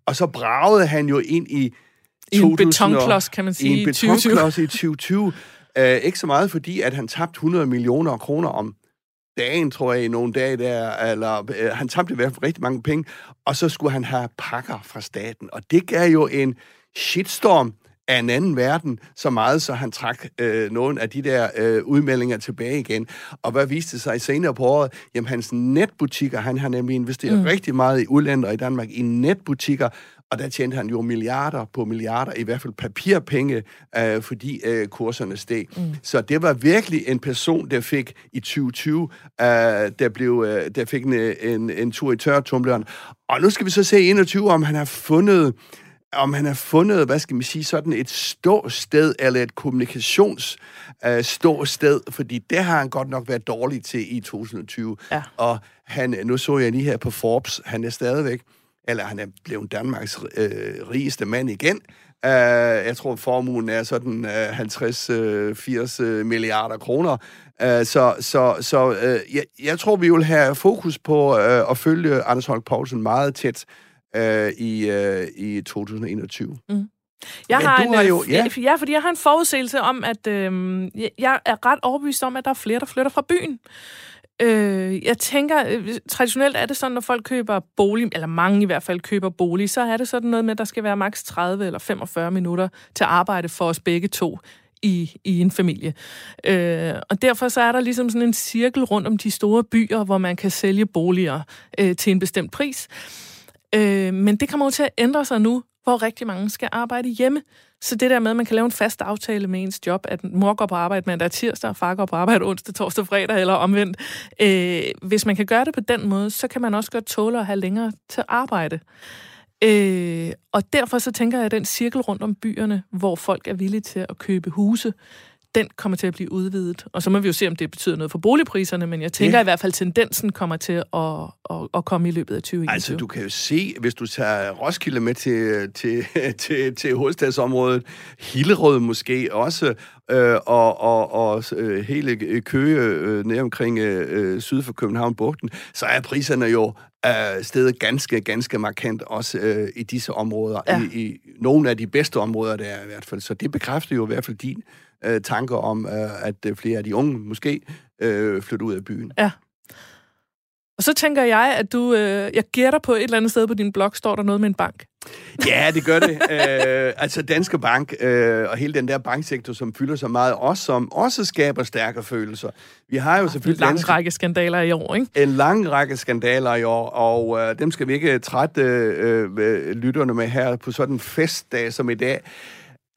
Og så bragede han jo ind i... I en betonklods, kan man sige. I en betonklods i 2020. uh, ikke så meget fordi, at han tabte 100 millioner kroner om dagen, tror jeg, i nogle dage der, eller øh, han tabte i hvert fald rigtig mange penge, og så skulle han have pakker fra staten, og det gav jo en shitstorm af en anden verden, så meget, så han trak øh, nogle af de der øh, udmeldinger tilbage igen. Og hvad viste sig senere på året? Jamen, hans netbutikker, han har nemlig investeret mm. rigtig meget i udlandet og i Danmark, i netbutikker, og der tjente han jo milliarder på milliarder, i hvert fald papirpenge, øh, fordi øh, kurserne steg. Mm. Så det var virkelig en person, der fik i 2020, øh, der, blev, øh, der fik en, en, en tur i tørretumleren. Og nu skal vi så se i 21, om han har fundet om han har fundet, hvad skal man sige, sådan et ståsted, eller et kommunikations øh, fordi det har han godt nok været dårlig til i 2020. Ja. Og han, nu så jeg lige her på Forbes, han er stadigvæk eller han er blevet Danmarks øh, rigeste mand igen. Uh, jeg tror, formuen er sådan uh, 50-80 uh, milliarder kroner. Uh, så så, så uh, jeg, jeg tror, vi vil have fokus på uh, at følge Anders Holk Poulsen meget tæt uh, i, uh, i 2021. Mm. Jeg har, en, har jo, ja. ja, fordi jeg har en forudsigelse om, at øh, jeg er ret overbevist om, at der er flere, der flytter fra byen. Øh, jeg tænker, øh, traditionelt er det sådan, når folk køber bolig, eller mange i hvert fald køber bolig, så er det sådan noget med, at der skal være maks 30 eller 45 minutter til arbejde for os begge to i, i en familie. Øh, og derfor så er der ligesom sådan en cirkel rundt om de store byer, hvor man kan sælge boliger øh, til en bestemt pris. Øh, men det kommer jo til at ændre sig nu, hvor rigtig mange skal arbejde hjemme. Så det der med, at man kan lave en fast aftale med ens job, at mor går på arbejde mandag og tirsdag, og far går på arbejde onsdag, torsdag og fredag, eller omvendt. Øh, hvis man kan gøre det på den måde, så kan man også godt tåle at have længere til arbejde. Øh, og derfor så tænker jeg, at den cirkel rundt om byerne, hvor folk er villige til at købe huse, den kommer til at blive udvidet. Og så må vi jo se, om det betyder noget for boligpriserne, men jeg tænker ja. i hvert fald, at tendensen kommer til at, at, at komme i løbet af 2021. Altså, du kan jo se, hvis du tager Roskilde med til, til, [laughs] til, til hovedstadsområdet, Hillerød måske også, øh, og, og, og øh, hele Køge øh, nær omkring øh, syd for København-bugten, så er priserne jo øh, stedet ganske, ganske markant også øh, i disse områder. Ja. I, I nogle af de bedste områder der i hvert fald. Så det bekræfter jo i hvert fald din øh, tanker om, øh, at øh, flere af de unge måske øh, flytter ud af byen. Ja. Og så tænker jeg, at du, øh, jeg gætter på et eller andet sted på din blog, står der noget med en bank. [laughs] Ja, det gør det. øh, altså Danske Bank øh, og hele den der banksektor, som fylder så meget, også som også skaber stærke følelser. Vi har jo selvfølgelig... En lang danske, række skandaler i år, ikke? En lang række skandaler i år, og øh, dem skal vi ikke trætte øh, lytterne med her på sådan en festdag som i dag.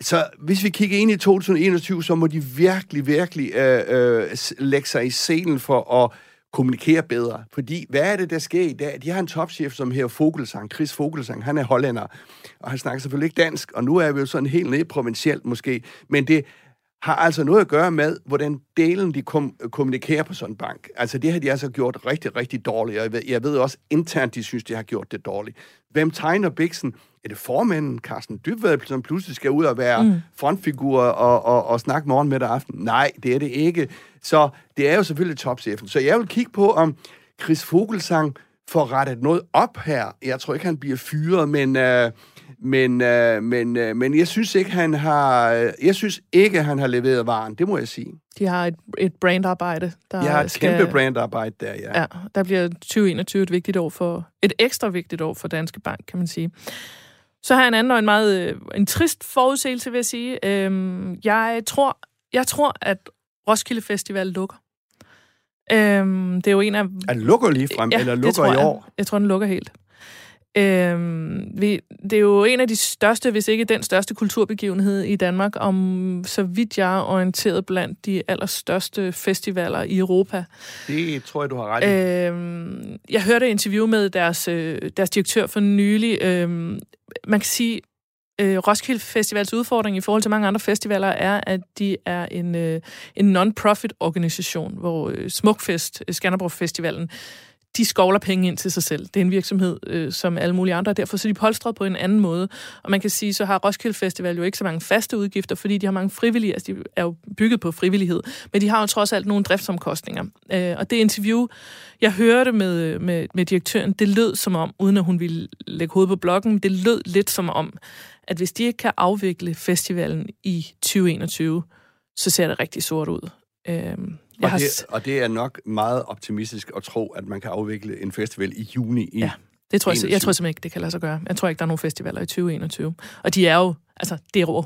Så hvis vi kigger ind i 2021, så må de virkelig, virkelig øh, øh, lægge sig i scenen for at kommunikere bedre. Fordi hvad er det, der sker i dag? De har en topchef, som her Fogelsang, Chris Fogelsang, han er hollænder, og han snakker selvfølgelig ikke dansk, og nu er vi jo sådan helt nede provincielt måske, men det har altså noget at gøre med, hvordan delen de kom, kommunikerer på sådan en bank. Altså det har de altså gjort rigtig, rigtig dårligt, og jeg ved, jeg ved også internt, de synes, de har gjort det dårligt. Hvem tegner Bixen? Er det formanden, Carsten Dybvad, som pludselig skal ud og være mm. frontfigur og, og, og snakke morgen med aften? Nej, det er det ikke. Så det er jo selvfølgelig topchefen. Så jeg vil kigge på, om Chris Fogelsang får rettet noget op her. Jeg tror ikke, han bliver fyret, men... Øh, men, øh, men, øh, men jeg synes ikke, han har, jeg synes ikke, han har leveret varen. Det må jeg sige. De har et, et brandarbejde. Der De har et skal, kæmpe brandarbejde der, ja. ja. der bliver 2021 et vigtigt år for, et ekstra vigtigt år for Danske Bank, kan man sige. Så har jeg en anden og en meget øh, en trist forudsigelse, vil jeg sige. Øhm, jeg, tror, jeg tror, at Roskilde Festival lukker. Øhm, det er jo en af... Er lukker lige frem, ja, eller lukker i år? Jeg. jeg tror, den lukker helt. Øhm, vi, det er jo en af de største, hvis ikke den største kulturbegivenhed i Danmark, om så vidt jeg er orienteret blandt de allerstørste festivaler i Europa. Det tror jeg, du har ret i. Øhm, jeg hørte et interview med deres, øh, deres direktør for nylig. Øhm, man kan sige, øh, Roskilde Festivals udfordring i forhold til mange andre festivaler er, at de er en, øh, en non-profit organisation, hvor øh, Smukfest, Skanderborg Festivalen, de skovler penge ind til sig selv. Det er en virksomhed, øh, som alle mulige andre, derfor så er de polstret på en anden måde. Og man kan sige, så har Roskilde Festival jo ikke så mange faste udgifter, fordi de har mange frivillige, altså de er jo bygget på frivillighed, men de har jo trods alt nogle driftsomkostninger. Øh, og det interview, jeg hørte med, med, med direktøren, det lød som om, uden at hun ville lægge hovedet på blokken, det lød lidt som om, at hvis de ikke kan afvikle festivalen i 2021, så ser det rigtig sort ud. Øh, og, det, og det er nok meget optimistisk at tro, at man kan afvikle en festival i juni i Ja, det tror jeg, jeg tror simpelthen ikke, det kan lade sig gøre. Jeg tror ikke, der er nogen festivaler i 2021. Og de er jo, altså, det er over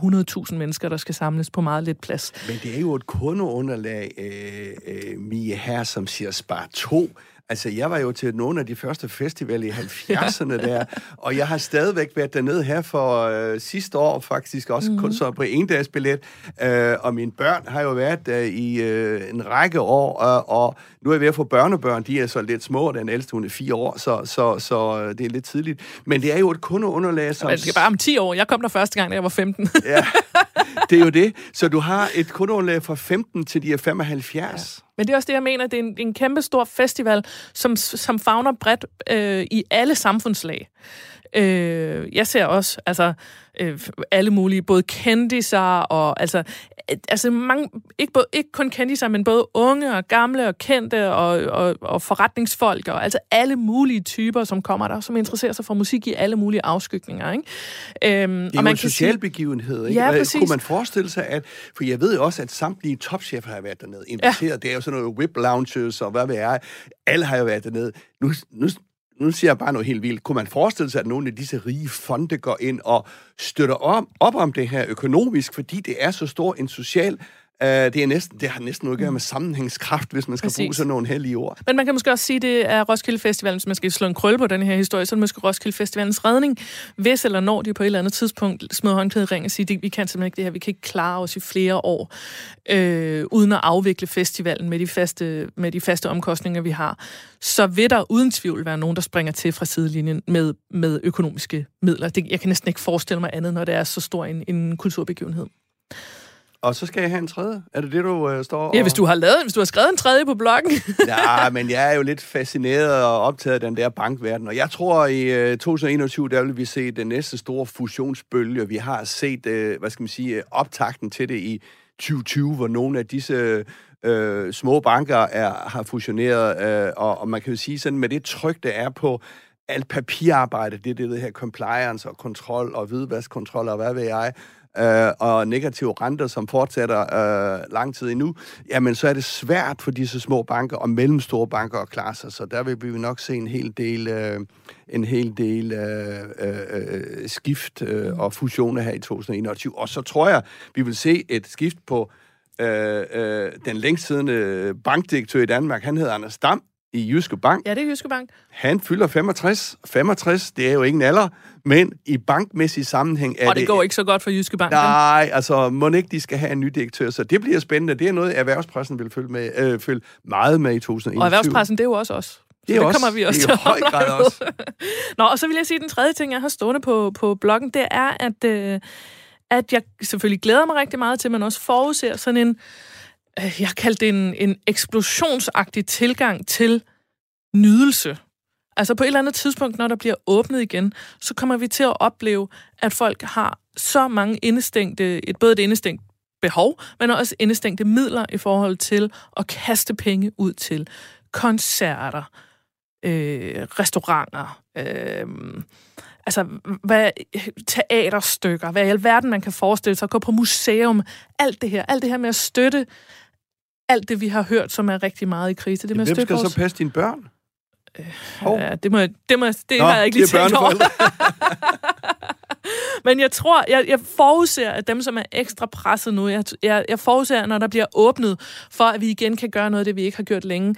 100.000 mennesker, der skal samles på meget lidt plads. Men det er jo et kundeunderlag, øh, øh, Mie her, som siger spar to. Altså, jeg var jo til nogle af de første festivaler i 70'erne der, [laughs] og jeg har stadigvæk været dernede her for øh, sidste år, faktisk også mm-hmm. kun så på en dags billet. Øh, og mine børn har jo været der i øh, en række år, øh, og nu er jeg ved at få børnebørn, de er så lidt små, den ældste hun er fire år, så, så, så øh, det er lidt tidligt. Men det er jo et kundeunderlag, som... Men det er bare om 10 år. Jeg kom der første gang, da jeg var 15. ja, [laughs] det er jo det. Så du har et kundeunderlag fra 15 til de er 75. Ja. Men det er også det, jeg mener. Det er en, en kæmpe stor festival, som, som fagner bredt øh, i alle samfundslag. Øh, jeg ser også altså, øh, alle mulige, både kendiser og altså, altså mange, ikke, både, ikke kun kendiser, men både unge og gamle og kendte og, og, og forretningsfolk og altså alle mulige typer, som kommer der, som interesserer sig for musik i alle mulige afskygninger. Ikke? Øhm, det er og man en social sige, begivenhed. Ikke? Ja, præcis. Kunne man forestille sig, at, for jeg ved jo også, at samtlige topchefer har været dernede, inviteret. Ja. Det er jo sådan noget whip lounges og hvad ved jeg. Alle har jo været dernede. Nu, nu, nu siger jeg bare noget helt vildt. Kunne man forestille sig, at nogle af disse rige fonde går ind og støtter op, op om det her økonomisk, fordi det er så stor en social Uh, det, er næsten, det har næsten noget at gøre med sammenhængskraft, hvis man skal Præcis. bruge sådan nogle hellige ord. Men man kan måske også sige, at det er Roskilde Festivalen, hvis man skal slå en krølle på den her historie, så er det måske Roskilde Festivalens redning, hvis eller når de på et eller andet tidspunkt smider håndklædet ring og siger, vi kan simpelthen ikke det her, vi kan ikke klare os i flere år, øh, uden at afvikle festivalen med de, faste, med de faste omkostninger, vi har, så vil der uden tvivl være nogen, der springer til fra sidelinjen med, med økonomiske midler. Det, jeg kan næsten ikke forestille mig andet, når det er så stor en, en kulturbegivenhed. Og så skal jeg have en tredje. Er det det, du øh, står Ja, hvis du har lavet, hvis du har skrevet en tredje på bloggen. [laughs] ja, men jeg er jo lidt fascineret og optaget af den der bankverden. Og jeg tror, i øh, 2021, der vil vi se den næste store fusionsbølge. Vi har set, øh, hvad skal man sige, optakten til det i 2020, hvor nogle af disse øh, små banker er, har fusioneret. Øh, og, og man kan jo sige sådan, med det tryk, der er på alt papirarbejde, det er det, det her compliance og kontrol og hvidvaskkontrol og hvad ved jeg, øh, og negative renter, som fortsætter øh, lang tid endnu, jamen så er det svært for disse små banker og mellemstore banker at klare sig. Så der vil vi nok se en hel del, øh, en hel del øh, øh, øh skift øh, og fusioner her i 2021. Og så tror jeg, vi vil se et skift på øh, øh, den længst siddende bankdirektør i Danmark. Han hedder Anders Dam, i Jyske Bank. Ja, det er Jyske Bank. Han fylder 65. 65, det er jo ingen alder, men i bankmæssig sammenhæng er det... Og det går ikke så godt for Jyske Bank. Nej, altså må ikke de skal have en ny direktør, så det bliver spændende. Det er noget, erhvervspressen vil følge, med, øh, følge meget med i 2021. Og erhvervspressen, det er jo også os. Det, er det også, kommer vi også det er til høj grad også. Nå, og så vil jeg sige, at den tredje ting, jeg har stående på, på bloggen, det er, at, øh, at jeg selvfølgelig glæder mig rigtig meget til, at man også forudser sådan en øh, jeg kaldte det en, en eksplosionsagtig tilgang til nydelse. Altså på et eller andet tidspunkt, når der bliver åbnet igen, så kommer vi til at opleve, at folk har så mange indestængte, et, både et indestængt behov, men også indestængte midler i forhold til at kaste penge ud til koncerter, øh, restauranter, øh, altså hvad, teaterstykker, hvad i alverden man kan forestille sig, at gå på museum, alt det her, alt det her med at støtte alt det, vi har hørt, som er rigtig meget i krise. Det med Hvem skal så passe dine børn? Øh, oh. Ja, det, må, det, må, det Nå, har jeg ikke lige tænkt over. [laughs] Men jeg tror, jeg, jeg forudser, at dem, som er ekstra presset nu, jeg, jeg, jeg forudser, når der bliver åbnet for, at vi igen kan gøre noget af det, vi ikke har gjort længe,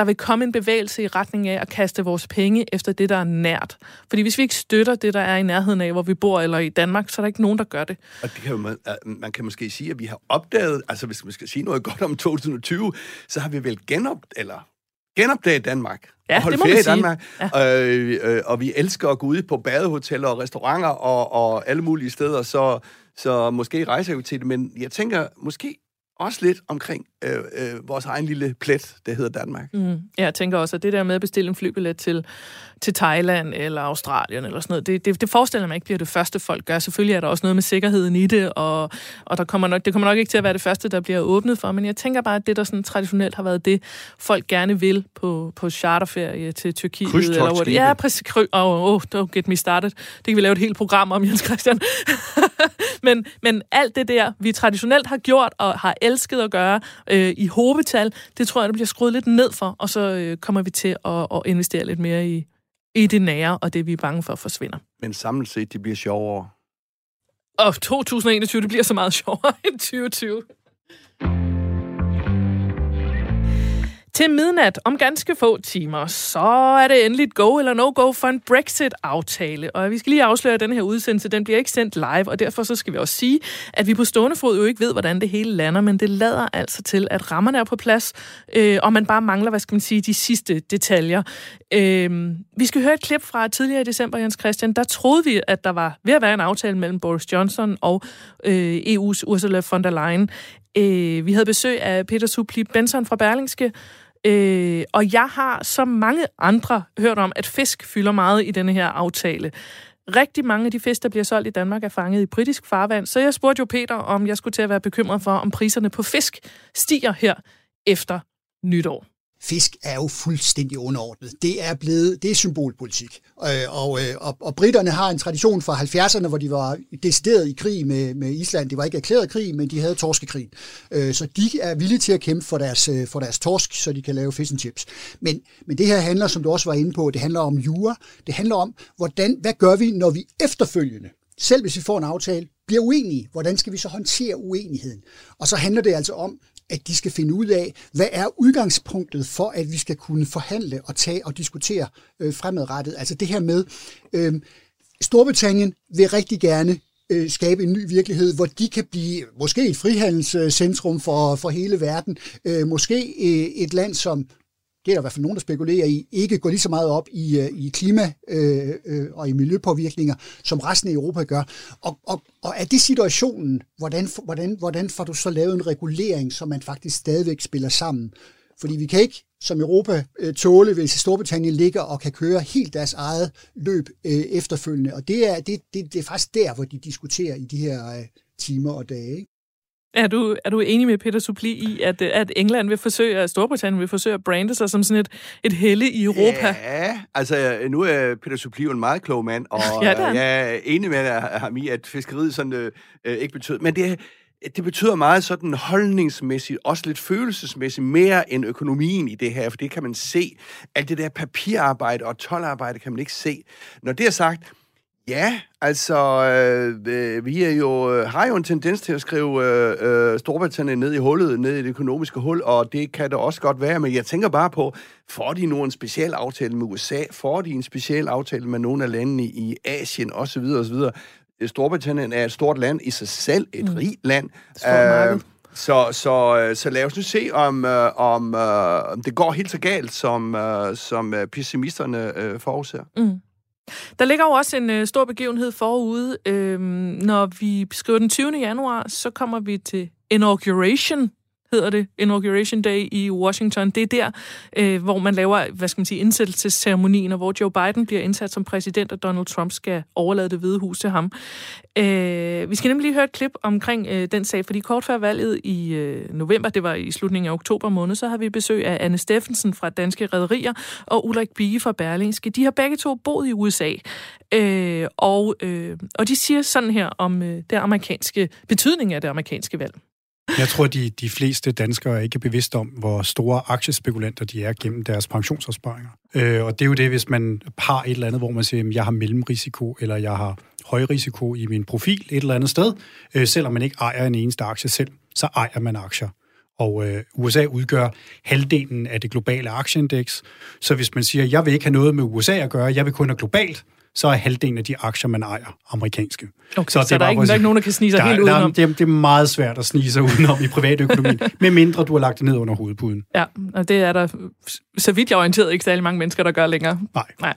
der vil komme en bevægelse i retning af at kaste vores penge efter det, der er nært. Fordi hvis vi ikke støtter det, der er i nærheden af, hvor vi bor, eller i Danmark, så er der ikke nogen, der gør det. Og det kan jo, man, man kan måske sige, at vi har opdaget, altså hvis man skal sige noget godt om 2020, så har vi vel genop, eller genopdaget Danmark. Ja, og holde det må ferie i Danmark. Ja. Øh, øh, og vi elsker at gå ud på badehoteller og restauranter og, og alle mulige steder, så, så måske rejser vi til det. Men jeg tænker, måske også lidt omkring øh, øh, vores egen lille plet, der hedder Danmark. Mm. Jeg tænker også, at det der med at bestille en flybillet til, til Thailand eller Australien eller sådan noget, det, det, det forestiller mig ikke bliver det første, folk gør. Selvfølgelig er der også noget med sikkerheden i det, og, og der kommer nok, det kommer nok ikke til at være det første, der bliver åbnet for, men jeg tænker bare, at det, der sådan traditionelt har været det, folk gerne vil på, på charterferie til Tyrkiet. Eller hvor det, ja, præcis. Oh, oh, don't get me started. Det kan vi lave et helt program om, Jens Christian. [laughs] men, men alt det der, vi traditionelt har gjort og har elsket at gøre øh, i hovedtal, det tror jeg, der bliver skruet lidt ned for, og så øh, kommer vi til at, at investere lidt mere i, i det nære, og det vi er bange for forsvinder. Men samlet set, det bliver sjovere. Og 2021, det bliver så meget sjovere [laughs] end 2020. Til midnat om ganske få timer, så er det endelig go eller no-go for en Brexit-aftale. Og vi skal lige afsløre, at den her udsendelse den bliver ikke sendt live, og derfor så skal vi også sige, at vi på stående fod jo ikke ved, hvordan det hele lander, men det lader altså til, at rammerne er på plads, øh, og man bare mangler, hvad skal man sige, de sidste detaljer. Øh, vi skal høre et klip fra tidligere i december, Jens Christian. Der troede vi, at der var ved at være en aftale mellem Boris Johnson og øh, EU's Ursula von der Leyen. Øh, vi havde besøg af Peter Supli Benson fra Berlingske, øh, og jeg har som mange andre hørt om, at fisk fylder meget i denne her aftale. Rigtig mange af de fisk, der bliver solgt i Danmark, er fanget i britisk farvand, så jeg spurgte jo Peter, om jeg skulle til at være bekymret for, om priserne på fisk stiger her efter nytår fisk er jo fuldstændig underordnet. Det er blevet, det er symbolpolitik. Øh, og, øh, og, og britterne har en tradition fra 70'erne, hvor de var decideret i krig med, med Island. Det var ikke erklæret krig, men de havde torskekrig. Øh, så de er villige til at kæmpe for deres, øh, for deres torsk, så de kan lave fish and chips. Men, men det her handler, som du også var inde på, det handler om jura. Det handler om, hvordan, hvad gør vi, når vi efterfølgende, selv hvis vi får en aftale, bliver uenige. Hvordan skal vi så håndtere uenigheden? Og så handler det altså om, at de skal finde ud af, hvad er udgangspunktet for, at vi skal kunne forhandle og tage og diskutere øh, fremadrettet. Altså det her med, øh, Storbritannien vil rigtig gerne øh, skabe en ny virkelighed, hvor de kan blive måske et frihandelscentrum for, for hele verden, øh, måske øh, et land, som det er der i hvert fald nogen, der spekulerer i, ikke går lige så meget op i, øh, i klima øh, øh, og i miljøpåvirkninger, som resten af Europa gør. Og, og, og er det situationen, hvordan, hvordan, hvordan får du så lavet en regulering, så man faktisk stadigvæk spiller sammen? Fordi vi kan ikke som Europa øh, tåle, hvis Storbritannien ligger og kan køre helt deres eget løb øh, efterfølgende. Og det er, det, det, det er faktisk der, hvor de diskuterer i de her øh, timer og dage. Ikke? Er du, er du enig med Peter Suppli i, at, at England vil forsøge, at Storbritannien vil forsøge at brande sig som sådan et, et helle i Europa? Ja, altså nu er Peter Suppli jo en meget klog mand, og [laughs] ja, jeg er enig med ham i, at fiskeriet sådan øh, øh, ikke betyder... Men det, det betyder meget sådan holdningsmæssigt, også lidt følelsesmæssigt, mere end økonomien i det her, for det kan man se. Alt det der papirarbejde og tolvarbejde kan man ikke se. Når det er sagt, Ja, altså, øh, øh, vi er jo, øh, har jo en tendens til at skrive øh, øh, Storbritannien ned i hullet, ned i det økonomiske hul, og det kan det også godt være, men jeg tænker bare på, får de nu en speciel aftale med USA, får de en speciel aftale med nogle af landene i Asien osv. osv. Storbritannien er et stort land i sig selv, et mm. rigt land. Øh, så, så, så lad os nu se, om, øh, om øh, det går helt så galt, som, øh, som pessimisterne øh, forudser. Mm. Der ligger jo også en øh, stor begivenhed forude. Øhm, når vi skriver den 20. januar, så kommer vi til inauguration hedder det, Inauguration Day i Washington. Det er der, øh, hvor man laver, hvad skal man sige, indsættelsesceremonien, og hvor Joe Biden bliver indsat som præsident, og Donald Trump skal overlade det hvide hus til ham. Øh, vi skal nemlig lige høre et klip omkring øh, den sag, fordi kort før valget i øh, november, det var i slutningen af oktober måned, så har vi besøg af Anne Steffensen fra Danske Rederier og Ulrik Bige fra Berlingske. De har begge to boet i USA, øh, og, øh, og de siger sådan her om øh, det amerikanske betydning af det amerikanske valg. Jeg tror, de, de fleste danskere er ikke bevidste om, hvor store aktiespekulanter de er gennem deres pensionsopsparinger. Øh, og det er jo det, hvis man har et eller andet, hvor man siger, at jeg har mellemrisiko, eller jeg har høj risiko i min profil et eller andet sted. Øh, selvom man ikke ejer en eneste aktie selv, så ejer man aktier. Og øh, USA udgør halvdelen af det globale aktieindeks. Så hvis man siger, jeg vil ikke have noget med USA at gøre, jeg vil kun have globalt, så er halvdelen af de aktier, man ejer, amerikanske. Okay, så, så det der, er ikke, der er ikke nogen, der kan snige sig der, helt udenom? Der, det, det er meget svært at snige sig udenom i privatøkonomien, [laughs] medmindre du har lagt det ned under hovedpuden. Ja, og det er der, så vidt jeg er orienteret, ikke særlig mange mennesker, der gør længere. Nej. Nej.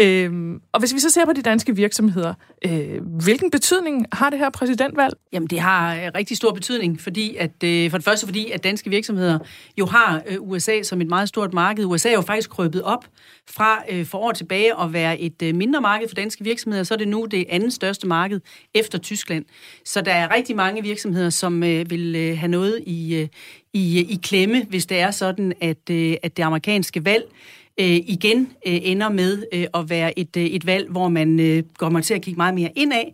Øhm, og hvis vi så ser på de danske virksomheder, øh, hvilken betydning har det her præsidentvalg? Jamen, det har øh, rigtig stor betydning, fordi at, øh, for det første fordi, at danske virksomheder jo har øh, USA som et meget stort marked. USA er jo faktisk krøbet op fra øh, for år tilbage at være et øh, mindre marked for danske virksomheder, så er det nu det andet største marked efter Tyskland. Så der er rigtig mange virksomheder, som øh, vil øh, have noget i, øh, i, øh, i klemme, hvis det er sådan, at, øh, at det amerikanske valg øh, igen øh, ender med øh, at være et, øh, et valg, hvor man øh, kommer til at kigge meget mere indad,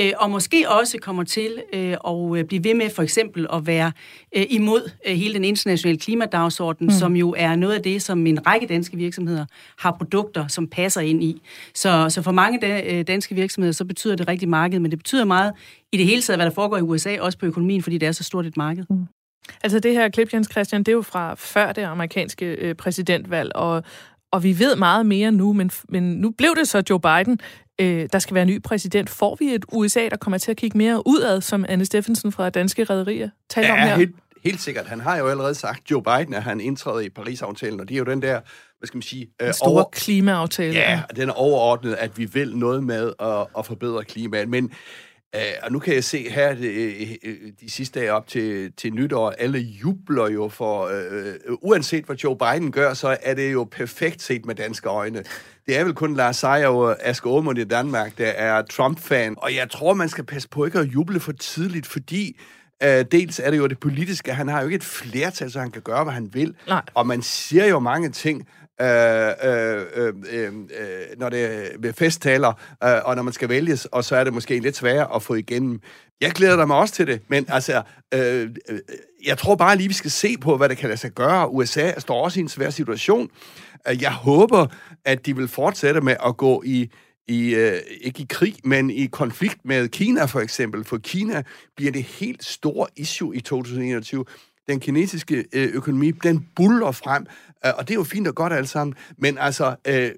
øh, og måske også kommer til øh, at øh, blive ved med for eksempel at være øh, imod øh, hele den internationale klimadagsorden, mm. som jo er noget af det, som en række danske virksomheder har produkter, som passer ind i. Så, så for mange da, øh, danske virksomheder, så betyder det rigtig marked, men det betyder meget i det hele taget, hvad der foregår i USA, også på økonomien, fordi det er så stort et marked. Mm. Altså det her klip, Jens Christian, det er jo fra før det amerikanske øh, præsidentvalg, og, og vi ved meget mere nu, men, men nu blev det så Joe Biden, øh, der skal være ny præsident. Får vi et USA, der kommer til at kigge mere udad, som Anne Steffensen fra Danske Rederier taler ja, om her? Helt, helt sikkert. Han har jo allerede sagt, Joe Biden, at han indtræder i Paris-aftalen, og det er jo den der, hvad skal man sige... Den store over... klimaaftale. Ja, den er overordnet, at vi vil noget med at, at forbedre klimaet. Men Uh, og nu kan jeg se her de, de sidste dage op til, til nytår, alle jubler jo for, uh, uanset hvad Joe Biden gør, så er det jo perfekt set med danske øjne. Det er vel kun Lars Seier og Asger Aumund i Danmark, der er Trump-fan. Og jeg tror, man skal passe på ikke at juble for tidligt, fordi uh, dels er det jo det politiske. Han har jo ikke et flertal, så han kan gøre, hvad han vil. Nej. Og man siger jo mange ting, Øh, øh, øh, øh, øh, når det er ved festtaler, øh, og når man skal vælges, og så er det måske lidt sværere at få igennem. Jeg glæder mig også til det, men altså, øh, jeg tror bare lige, vi skal se på, hvad det kan lade sig gøre. USA står også i en svær situation. Øh, jeg håber, at de vil fortsætte med at gå i i, øh, ikke i krig, men i konflikt med Kina for eksempel. For Kina bliver det helt store issue i 2021 den kinesiske øh, økonomi, den buller frem, øh, og det er jo fint og godt alt sammen, men altså, øh,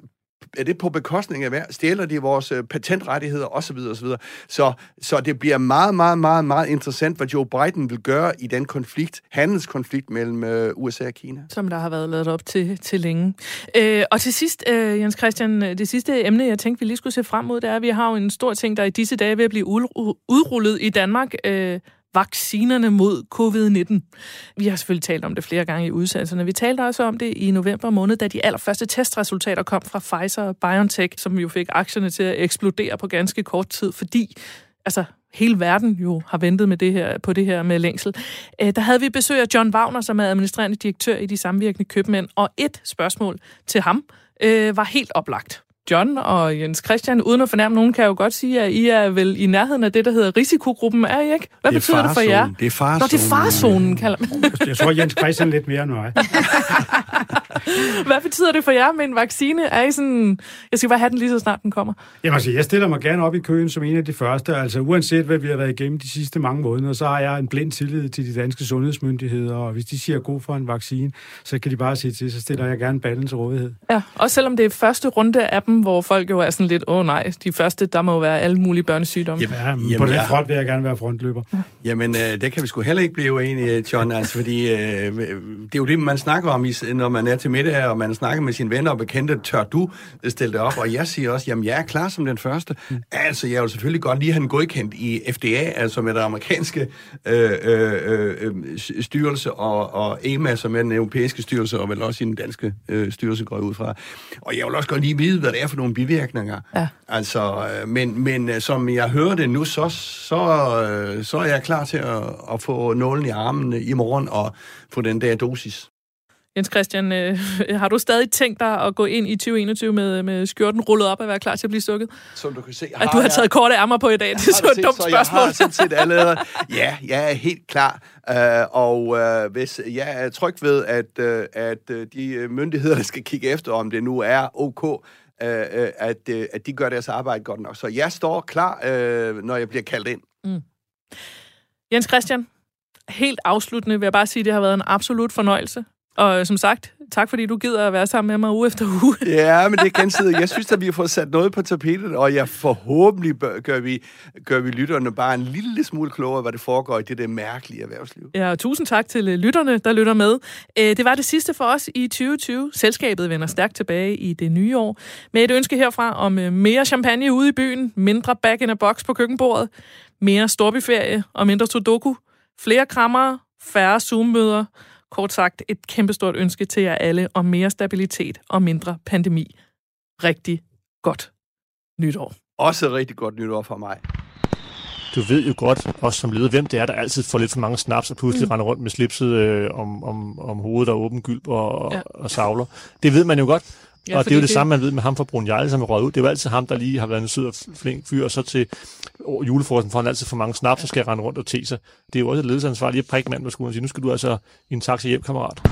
er det på bekostning af hvad? Stjæler de vores øh, patentrettigheder osv. osv. Så, så det bliver meget, meget, meget, meget interessant, hvad Joe Biden vil gøre i den konflikt, handelskonflikt mellem øh, USA og Kina. Som der har været lavet op til, til længe. Øh, og til sidst, øh, Jens Christian, det sidste emne, jeg tænkte, vi lige skulle se frem mod, det er, at vi har jo en stor ting, der i disse dage vil blive udrullet i Danmark. Øh, vaccinerne mod covid-19. Vi har selvfølgelig talt om det flere gange i udsendelserne. Vi talte også om det i november måned, da de allerførste testresultater kom fra Pfizer og BioNTech, som jo fik aktierne til at eksplodere på ganske kort tid, fordi altså, hele verden jo har ventet med det her, på det her med længsel. Øh, der havde vi besøg af John Wagner, som er administrerende direktør i de samvirkende købmænd, og et spørgsmål til ham øh, var helt oplagt. John og Jens Christian, uden at fornærme nogen, kan jeg jo godt sige, at I er vel i nærheden af det, der hedder risikogruppen, er I ikke? Hvad det betyder det for jer? Det er farzonen. Nå, det er farzonen, kalder man. Jeg tror, Jens Christian lidt mere end mig. [laughs] [laughs] Hvad betyder det for jer med en vaccine? Er I sådan, jeg skal bare have den lige så snart den kommer? Jamen altså, jeg stiller mig gerne op i køen som en af de første. Altså, uanset hvad vi har været igennem de sidste mange måneder, så har jeg en blind tillid til de danske sundhedsmyndigheder, og hvis de siger god for en vaccine, så kan de bare sige til, så stiller jeg gerne ballen til rådighed. Ja, også selvom det er første runde af dem, hvor folk jo er sådan lidt, åh oh, nej, de første, der må jo være alle mulige børnesygdomme. Jamen, jamen, på den ja. front vil jeg gerne være frontløber. Jamen, øh, det kan vi sgu heller ikke blive uenige, John, altså, fordi øh, det er jo det, man snakker om, når man er til middag, og man snakker med sine venner og bekendte, tør du stille det op? Og jeg siger også, jamen, jeg er klar som den første. Mm. Altså, jeg vil selvfølgelig godt lige have den godkendt i FDA, altså med det amerikanske øh, øh, øh, styrelse, og, og EMA, som er den europæiske styrelse, og vel også i den danske øh, styrelse, går jeg ud fra. Og jeg vil også godt lige vide, hvad det er for nogle bivirkninger. Ja. Altså, øh, men, men øh, som jeg hører det nu, så, så, øh, så er jeg klar til at, at få nålen i armen i morgen og få den der dosis. Jens Christian, øh, har du stadig tænkt dig at gå ind i 2021 med, med skjorten rullet op og være klar til at blive stukket? Som du kan se. Har at du har jeg, taget korte ærmer på i dag, det er så et dumt så spørgsmål. Jeg har sådan set allerede. Ja, jeg er helt klar. Uh, og uh, hvis jeg er tryg ved, at, uh, at uh, de myndigheder, der skal kigge efter, om det nu er ok, øh, at, øh, at de gør deres arbejde godt nok. Så jeg står klar, øh, når jeg bliver kaldt ind. Mm. Jens Christian, helt afsluttende vil jeg bare sige, at det har været en absolut fornøjelse. Og som sagt, tak fordi du gider at være sammen med mig uge efter uge. [laughs] ja, men det er gensidigt. Jeg synes, at vi har fået sat noget på tapetet, og jeg forhåbentlig gør vi, gør vi lytterne bare en lille smule klogere, hvad det foregår i det der mærkelige erhvervsliv. Ja, og tusind tak til øh, lytterne, der lytter med. Øh, det var det sidste for os i 2020. Selskabet vender stærkt tilbage i det nye år med et ønske herfra om øh, mere champagne ude i byen, mindre back in a box på køkkenbordet, mere storbyferie og mindre sudoku, flere krammer, færre Zoom-møder, Kort sagt, et kæmpestort ønske til jer alle om mere stabilitet og mindre pandemi. Rigtig godt nytår. Også rigtig godt nytår for mig. Du ved jo godt, også som leder, hvem det er, der altid får lidt for mange snaps og pludselig mm. render rundt med slipset øh, om, om, om hovedet og åben gylp og, ja. og savler. Det ved man jo godt. Ja, og det er jo det, det samme, man ved med ham fra Brun Jarl, som er røget ud. Det er jo altid ham, der lige har været en sød og flink fyr, og så til julefrosten får han altid for mange snaps, så skal jeg rende rundt og te sig. Det er jo også et ledelsesansvar lige at prikke manden med skulderen og sige, nu skal du altså i en taxa hjem, kammerat. [laughs]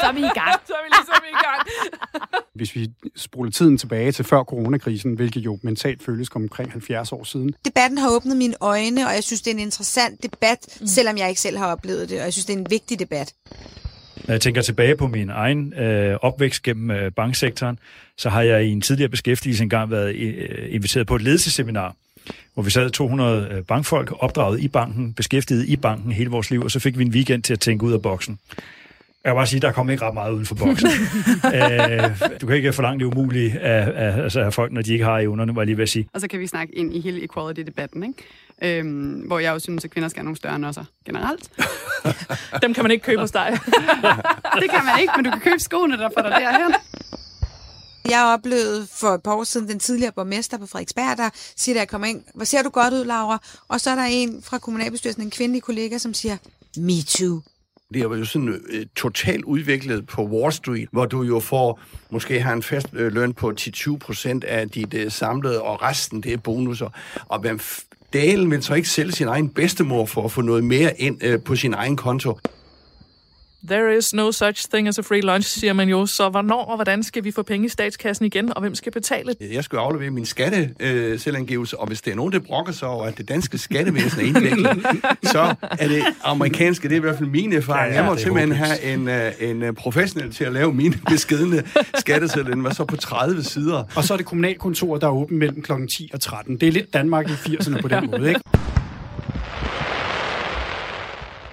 så er vi i gang. [laughs] så er vi ligesom i gang. [laughs] Hvis vi spoler tiden tilbage til før coronakrisen, hvilket jo mentalt føles som omkring 70 år siden. Debatten har åbnet mine øjne, og jeg synes, det er en interessant debat, mm. selvom jeg ikke selv har oplevet det, og jeg synes, det er en vigtig debat. Når jeg tænker tilbage på min egen øh, opvækst gennem øh, banksektoren, så har jeg i en tidligere beskæftigelse engang været øh, inviteret på et ledelsesseminar, hvor vi sad 200 øh, bankfolk opdraget i banken, beskæftiget i banken hele vores liv, og så fik vi en weekend til at tænke ud af boksen. Jeg kan bare sige, der kom ikke ret meget uden for boksen. [laughs] øh, du kan ikke forlange det umulige af, af, altså af folk, når de ikke har evnerne, var jeg lige ved at sige. Og så kan vi snakke ind i hele equality-debatten, ikke? Øhm, hvor jeg jo synes, at kvinder skal have nogle større nosser generelt. [laughs] Dem kan man ikke købe hos dig. [laughs] det kan man ikke, men du kan købe skoene, der får dig derhen. Jeg oplevede for et par år siden den tidligere borgmester på Frederiksberg, der siger, da jeg kommer ind, hvor ser du godt ud, Laura? Og så er der en fra kommunalbestyrelsen, en kvindelig kollega, som siger, me too. Det er jo sådan øh, totalt udviklet på Wall Street, hvor du jo får, måske har en fast øh, løn på 10-20 procent af dit øh, samlede, og resten det er bonusser. Og hvem dalen vil så ikke sælge sin egen bedstemor for at få noget mere ind øh, på sin egen konto? There is no such thing as a free lunch, siger man jo. Så hvornår og hvordan skal vi få penge i statskassen igen, og hvem skal betale? Jeg skal aflevere min skatteselvangivelse, og hvis det er nogen, der brokker sig over, at det danske skattevæsen er indviklet, [laughs] så er det amerikanske, det er i hvert fald min erfaring. Ja, ja, jeg må simpelthen have en, en, en professionel til at lave mine beskedende skattesedler. Den var så på 30 sider. Og så er det kommunalkontor, der er åbent mellem kl. 10 og 13. Det er lidt Danmark i 80'erne på den måde, ikke?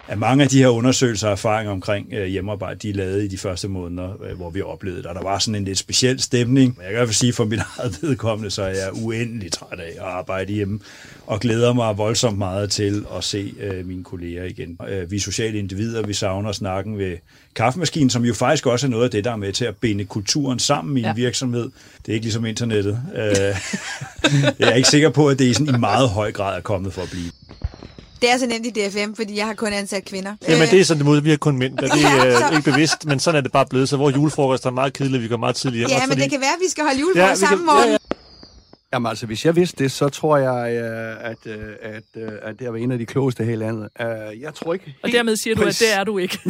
At mange af de her undersøgelser og erfaringer omkring øh, hjemmearbejde, de er lavet i de første måneder, øh, hvor vi oplevede det. Og der var sådan en lidt speciel stemning. Men jeg kan i hvert fald sige, for mit [laughs] eget vedkommende, så er jeg uendelig træt af at arbejde hjemme, og glæder mig voldsomt meget til at se øh, mine kolleger igen. Øh, vi er sociale individer, vi savner snakken ved kaffemaskinen, som jo faktisk også er noget af det, der er med til at binde kulturen sammen i en ja. virksomhed. Det er ikke ligesom internettet. Øh, [laughs] jeg er ikke sikker på, at det er sådan i meget høj grad er kommet for at blive. Det er så nemt i DFM, fordi jeg har kun ansat kvinder. Jamen, øh. det er sådan, det mod, vi har kun mænd, og det er ja, ikke bevidst, men sådan er det bare blevet. Så vores julefrokost er meget kedeligt, vi går meget tidligt hjem. Ja, men fordi... det kan være, at vi skal holde julefrokost ja, kan... sammen, Ja, ja. Jamen altså, hvis jeg vidste det, så tror jeg, øh, at, øh, at, at, at det var en af de klogeste her i landet. Jeg tror ikke... Og dermed siger du, at det er du ikke. [laughs]